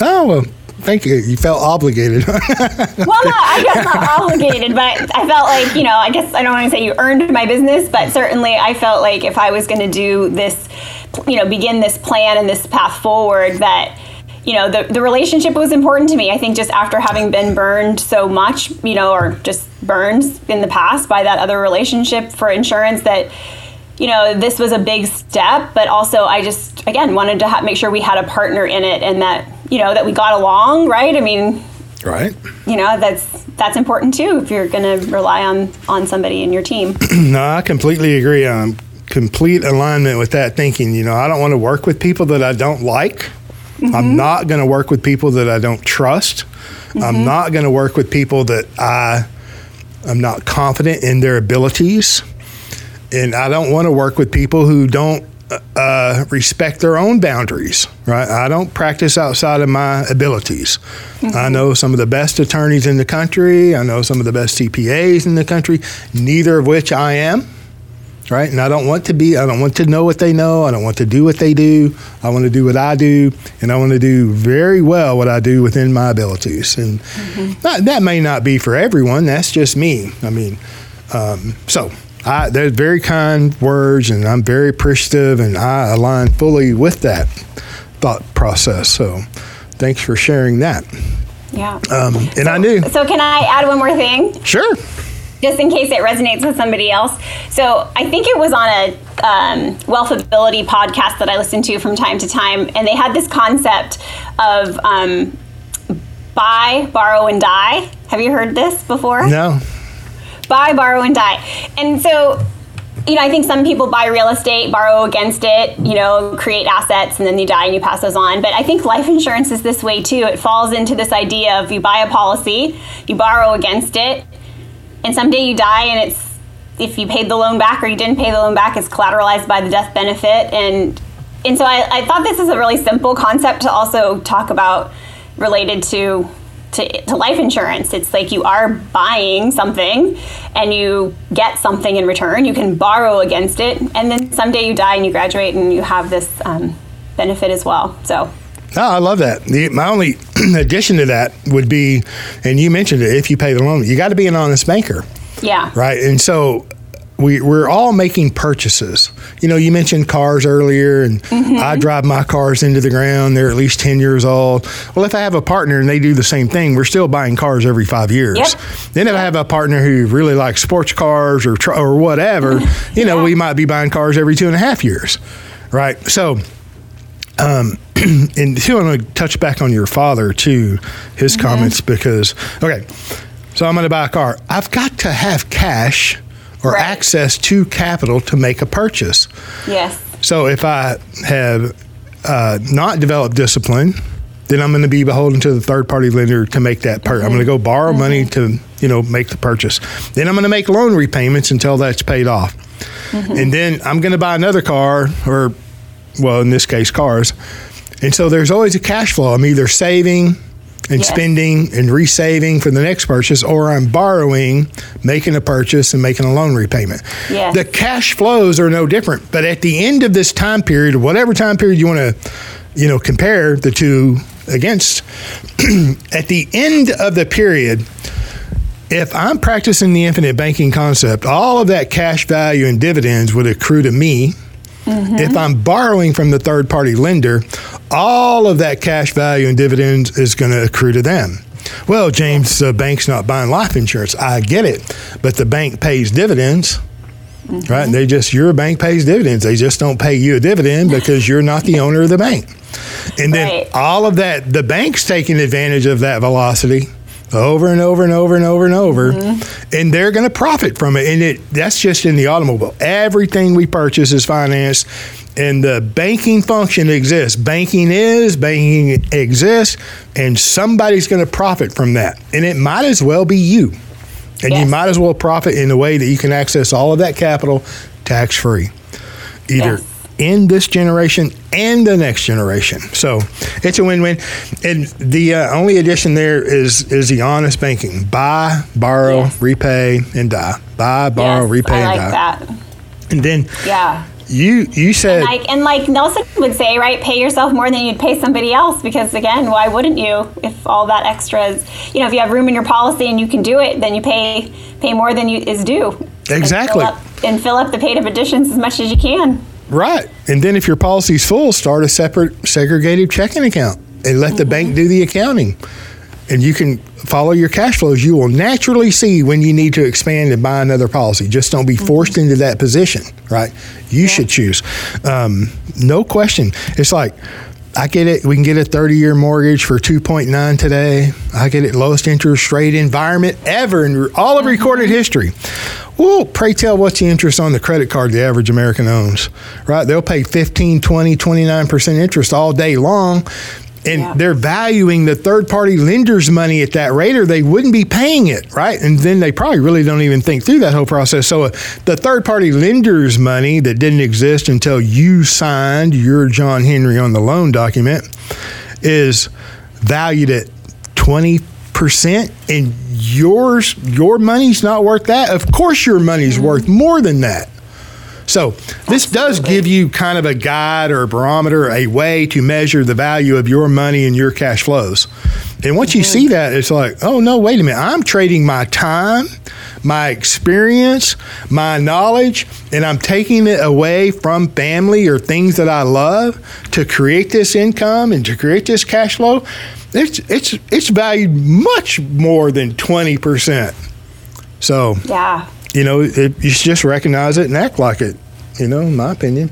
Oh thank you. You felt obligated. well, not, I guess not obligated, but I felt like, you know, I guess I don't want to say you earned my business, but certainly I felt like if I was going to do this, you know, begin this plan and this path forward, that, you know, the, the relationship was important to me. I think just after having been burned so much, you know, or just burned in the past by that other relationship for insurance, that, you know, this was a big step, but also I just, again, wanted to ha- make sure we had a partner in it and that, you know, that we got along, right? I mean, right. You know, that's that's important too if you're going to rely on on somebody in your team. no, I completely agree. Um, complete alignment with that thinking. You know, I don't want to work with people that I don't like. Mm-hmm. I'm not going to work with people that I don't trust. Mm-hmm. I'm not going to work with people that I I'm not confident in their abilities and I don't want to work with people who don't uh, respect their own boundaries, right? I don't practice outside of my abilities. Mm-hmm. I know some of the best attorneys in the country. I know some of the best CPAs in the country, neither of which I am, right? And I don't want to be, I don't want to know what they know. I don't want to do what they do. I want to do what I do, and I want to do very well what I do within my abilities. And mm-hmm. that, that may not be for everyone. That's just me. I mean, um, so I, they're very kind words, and I'm very appreciative, and I align fully with that thought process. So, thanks for sharing that. Yeah. Um, and so, I knew. So, can I add one more thing? Sure. Just in case it resonates with somebody else. So, I think it was on a um, Wealthability podcast that I listened to from time to time, and they had this concept of um, buy, borrow, and die. Have you heard this before? No buy, borrow, and die. And so, you know, I think some people buy real estate, borrow against it, you know, create assets, and then you die and you pass those on. But I think life insurance is this way too. It falls into this idea of you buy a policy, you borrow against it, and someday you die, and it's if you paid the loan back or you didn't pay the loan back, it's collateralized by the death benefit. And and so I, I thought this is a really simple concept to also talk about related to to, to life insurance. It's like you are buying something and you get something in return. You can borrow against it, and then someday you die and you graduate and you have this um, benefit as well. So. Oh, I love that. The, my only addition to that would be, and you mentioned it, if you pay the loan, you got to be an honest banker. Yeah. Right. And so we, we're all making purchases. You know, you mentioned cars earlier, and mm-hmm. I drive my cars into the ground. They're at least 10 years old. Well, if I have a partner and they do the same thing, we're still buying cars every five years. Yep. Then if I have a partner who really likes sports cars or, or whatever, you know, yeah. we might be buying cars every two and a half years. Right. So, Um, and too, I'm going to touch back on your father too, his mm-hmm. comments because okay, so I'm going to buy a car. I've got to have cash or right. access to capital to make a purchase. Yes. So if I have uh, not developed discipline, then I'm going to be beholden to the third party lender to make that purchase. Mm-hmm. I'm going to go borrow mm-hmm. money to you know make the purchase. Then I'm going to make loan repayments until that's paid off, mm-hmm. and then I'm going to buy another car or well in this case cars, and so there's always a cash flow. I'm either saving and yes. spending and resaving for the next purchase, or I'm borrowing, making a purchase, and making a loan repayment. Yes. The cash flows are no different. But at the end of this time period, whatever time period you want to, you know, compare the two against, at the end of the period, if I'm practicing the infinite banking concept, all of that cash value and dividends would accrue to me. Mm-hmm. If I'm borrowing from the third party lender, all of that cash value and dividends is going to accrue to them. Well, James, the bank's not buying life insurance. I get it, but the bank pays dividends. Mm-hmm. Right? And they just your bank pays dividends. They just don't pay you a dividend because you're not the owner of the bank. And then right. all of that, the bank's taking advantage of that velocity over and over and over and over and over, mm-hmm. and they're going to profit from it. And it that's just in the automobile. Everything we purchase is financed, and the banking function exists. Banking is, banking exists, and somebody's going to profit from that. And it might as well be you. And yes. you might as well profit in a way that you can access all of that capital tax free. Either yes in this generation and the next generation. So it's a win-win. And the uh, only addition there is is the honest banking: buy, borrow, yes. repay, and die. Buy, borrow, repay, I and like die. That. And then yeah. You you said and like, and like Nelson would say, right? Pay yourself more than you'd pay somebody else because again, why wouldn't you? If all that extra is, you know, if you have room in your policy and you can do it, then you pay pay more than you is due. Exactly. And fill up, and fill up the paid up additions as much as you can. Right. And then if your policy's full, start a separate segregated checking account and let mm-hmm. the bank do the accounting. And you can follow your cash flows. You will naturally see when you need to expand and buy another policy. Just don't be forced mm-hmm. into that position, right? You yeah. should choose. Um, no question. It's like, I get it. We can get a 30 year mortgage for 2.9 today. I get it lowest interest rate environment ever in all of recorded mm-hmm. history. Well, pray tell, what's the interest on the credit card the average American owns? Right? They'll pay 15, 20, 29% interest all day long. And yeah. they're valuing the third party lender's money at that rate, or they wouldn't be paying it, right? And then they probably really don't even think through that whole process. So, uh, the third party lender's money that didn't exist until you signed your John Henry on the loan document is valued at 20 percent and yours your money's not worth that of course your money's mm-hmm. worth more than that so this Absolutely. does give you kind of a guide or a barometer a way to measure the value of your money and your cash flows and once mm-hmm. you see that it's like oh no wait a minute i'm trading my time my experience my knowledge and i'm taking it away from family or things that i love to create this income and to create this cash flow it's it's it's valued much more than twenty percent. So yeah, you know, it, you just recognize it and act like it. You know, my opinion.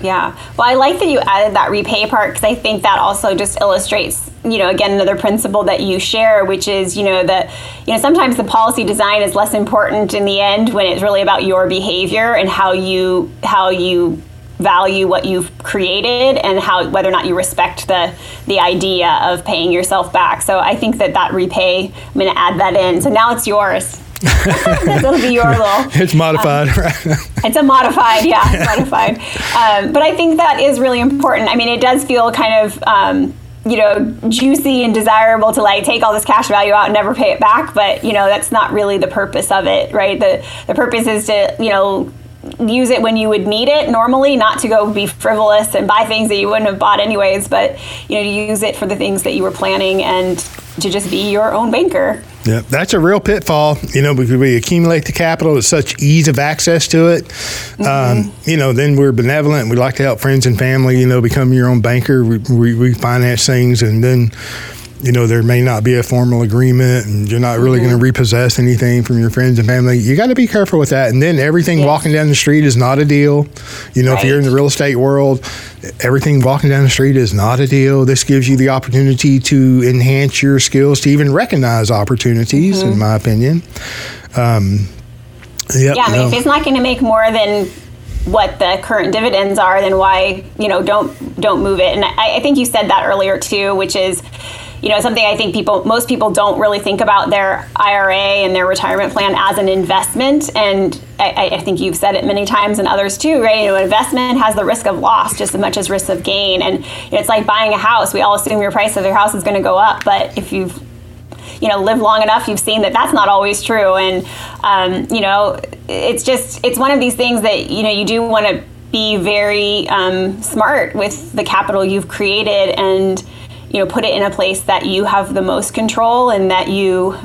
Yeah. Well, I like that you added that repay part because I think that also just illustrates, you know, again, another principle that you share, which is, you know, that, you know, sometimes the policy design is less important in the end when it's really about your behavior and how you, how you value what you've created and how whether or not you respect the the idea of paying yourself back. So I think that that repay, I'm going to add that in. So now it's yours. It'll be your little. It's modified, um, right? it's a modified, yeah, modified. Um, but I think that is really important. I mean, it does feel kind of. Um, you know, juicy and desirable to like take all this cash value out and never pay it back, but you know that's not really the purpose of it, right? The the purpose is to you know use it when you would need it normally, not to go be frivolous and buy things that you wouldn't have bought anyways, but you know, to use it for the things that you were planning and to just be your own banker. Yeah, that's a real pitfall, you know, because we accumulate the capital with such ease of access to it. Mm-hmm. Um, you know, then we're benevolent. We like to help friends and family, you know, become your own banker. We, we, we finance things and then you know, there may not be a formal agreement and you're not really mm-hmm. going to repossess anything from your friends and family. You got to be careful with that. And then everything walking down the street is not a deal. You know, right. if you're in the real estate world, everything walking down the street is not a deal. This gives you the opportunity to enhance your skills to even recognize opportunities, mm-hmm. in my opinion. Um, yep, yeah, I mean, no. if it's not going to make more than what the current dividends are, then why you know don't don't move it? And I, I think you said that earlier too, which is you know something I think people most people don't really think about their IRA and their retirement plan as an investment. And I, I, think you've said it many times and others too right? You know investment has the risk of loss just as much as risk of gain. And you know, it's like buying a house. We all assume your price of your house is going to go up but if you've you know lived long enough you've seen that that's not always true. And um, you know it's just it's one of these things that you know you do want to be very um, smart with the capital you've created. And you know put it in a place that you have the most control and that you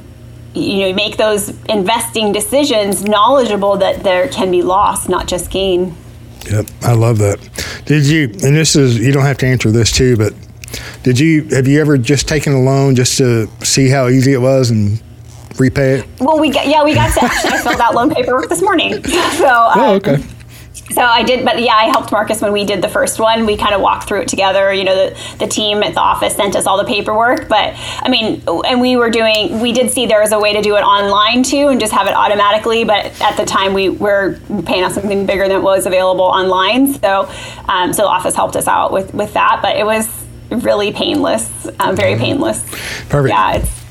you know make those investing decisions knowledgeable that there can be loss not just gain. Yep i love that. Did you and this is you don't have to answer this too but did you have you ever just taken a loan just to see how easy it was and repay it? Well we got yeah we got to actually i filled out loan paperwork this morning. So oh okay. um, so I did, but yeah, I helped Marcus when we did the first one. We kind of walked through it together. You know, the, the team at the office sent us all the paperwork. But I mean, and we were doing, we did see there was a way to do it online too and just have it automatically. But at the time, we were paying off something bigger than what was available online. So, um, so the office helped us out with, with that. But it was really painless, um, very painless. Perfect. Yeah, it's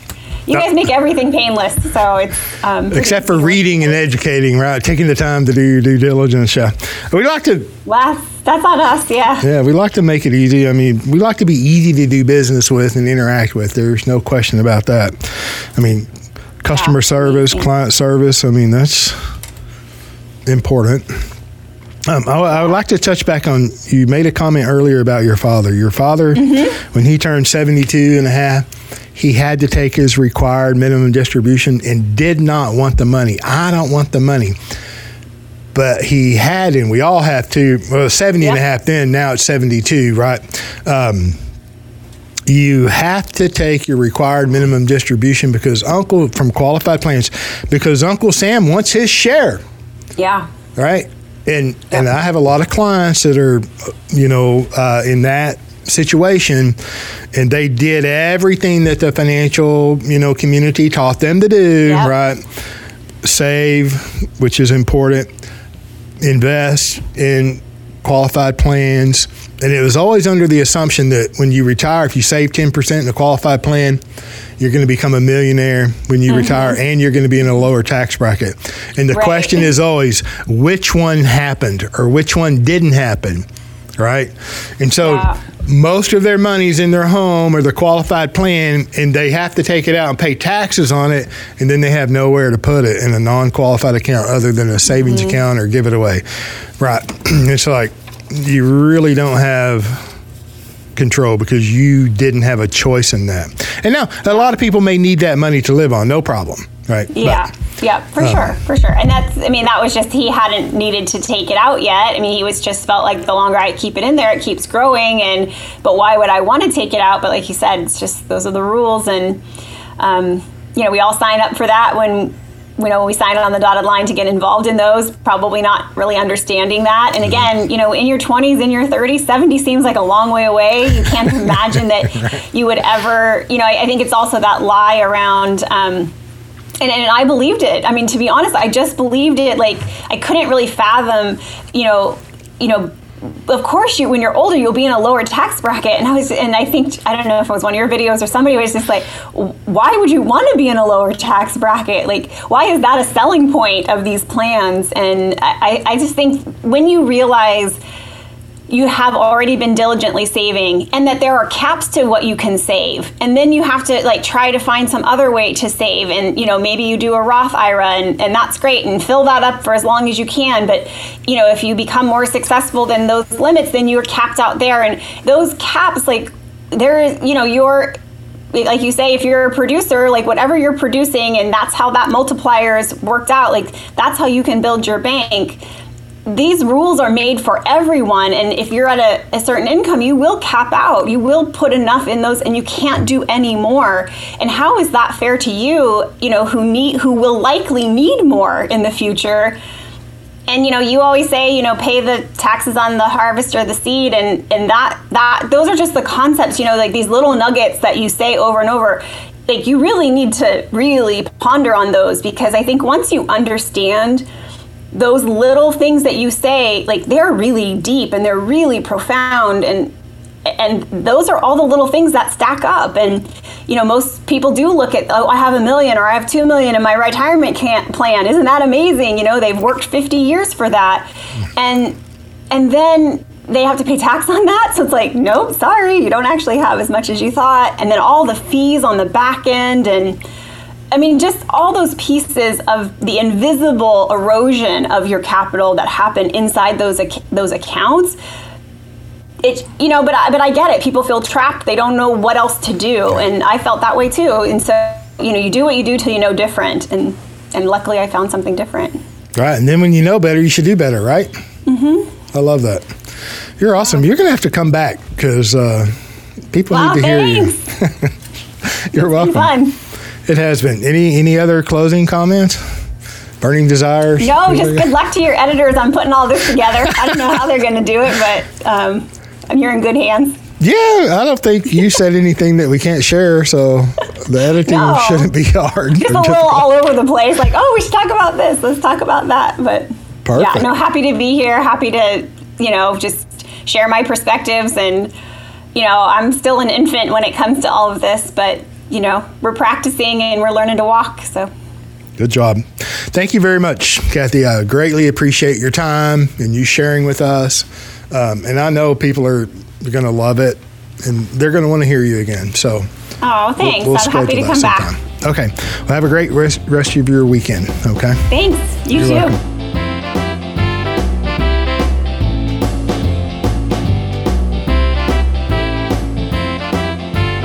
you guys make everything painless, so it's um, except for reading and educating, right? Taking the time to do your due diligence. Yeah, we like to. Well, that's on us, yeah. Yeah, we like to make it easy. I mean, we like to be easy to do business with and interact with. There's no question about that. I mean, customer yeah. service, client service. I mean, that's important. Um, I, I, would like to touch back on you made a comment earlier about your father. Your father, mm-hmm. when he turned 72 and a half, he had to take his required minimum distribution and did not want the money. I don't want the money. But he had, and we all have to, well, 70 yep. and a half then, now it's 72, right? Um, you have to take your required minimum distribution because Uncle, from qualified plans, because Uncle Sam wants his share. Yeah. Right? And, and I have a lot of clients that are, you know, uh, in that situation and they did everything that the financial you know community taught them to do yep. right save which is important invest in qualified plans and it was always under the assumption that when you retire if you save 10% in a qualified plan you're going to become a millionaire when you mm-hmm. retire and you're going to be in a lower tax bracket and the right. question is always which one happened or which one didn't happen right and so yeah most of their money's in their home or their qualified plan and they have to take it out and pay taxes on it and then they have nowhere to put it in a non-qualified account other than a savings mm-hmm. account or give it away. Right. It's like you really don't have control because you didn't have a choice in that. And now a lot of people may need that money to live on. No problem right yeah but, yeah, for uh, sure, for sure. And that's, I mean, that was just he hadn't needed to take it out yet. I mean, he was just felt like the longer I keep it in there, it keeps growing. And but why would I want to take it out? But like you said, it's just those are the rules, and um, you know, we all sign up for that when you know, when we sign on the dotted line to get involved in those, probably not really understanding that. And again, you know, in your 20s, in your 30s, 70 seems like a long way away. You can't imagine that you would ever, you know, I, I, think it's also that lie around, um, and, and I believed it. I mean, to be honest, I just believed it. Like I couldn't really fathom, you know, you know, of course you when you're older you'll be in a lower tax bracket and i was and i think i don't know if it was one of your videos or somebody was just like why would you want to be in a lower tax bracket like why is that a selling point of these plans and i, I just think when you realize you have already been diligently saving and that there are caps to what you can save. And then you have to like try to find some other way to save. And you know maybe you do a roth ira and, and that's great and fill that up for as long as you can. But you know if you become more successful than those limits then you're capped out there. And those caps like there is you know you're like you say if you're a producer like whatever you're producing and that's how that multiplier is worked out like that's how you can build your bank these rules are made for everyone and if you're at a, a, certain income you will cap out. You will put enough in those and you can't do any more. And how is that fair to you you know who need who will likely need more in the future? And you know you always say you know pay the taxes on the harvest or the seed and and that that those are just the concepts you know like these little nuggets that you say over and over. Like you really need to really ponder on those because i think once you understand those little things that you say like they're really deep and they're really profound and and those are all the little things that stack up. And you know most people do look at oh i have a million or i have two million in my retirement plan. Isn't that amazing? You know they've worked 50 years for that. And and then they have to pay tax on that. So it's like nope sorry you don't actually have as much as you thought. And then all the fees on the back end and I mean, just all those pieces of the invisible erosion of your capital that happen inside those those accounts. It, you know, but I, but I get it. People feel trapped. They don't know what else to do, and I felt that way too. And so, you know, you do what you do till you know different, and and luckily, I found something different. Right, and then when you know better, you should do better, right? Mm-hmm. I love that. You're awesome. You're gonna have to come back because uh, people well, need to thanks. hear you. You're welcome. It has been. Any any other closing comments? Burning desires? No, just good luck to your editors on putting all this together. I don't know how they're going to do it, but um, you're in good hands. Yeah, I don't think you said anything that we can't share, so the editing no, shouldn't be hard. Just a little all over the place, like, oh, we should talk about this, let's talk about that. But Perfect. yeah, no, happy to be here, happy to, you know, just share my perspectives. And, you know, I'm still an infant when it comes to all of this, but you know, we're practicing and we're learning to walk. So. Good job. Thank you very much, Kathy. I greatly appreciate your time and you sharing with us. Um, and I know people are going to love it and they're going to want to hear you again. So, oh, thanks. We'll, we'll I'm happy to come sometime. back. Okay. Well, have a great rest, rest of your weekend. Okay. Thanks. You You're too. Welcome.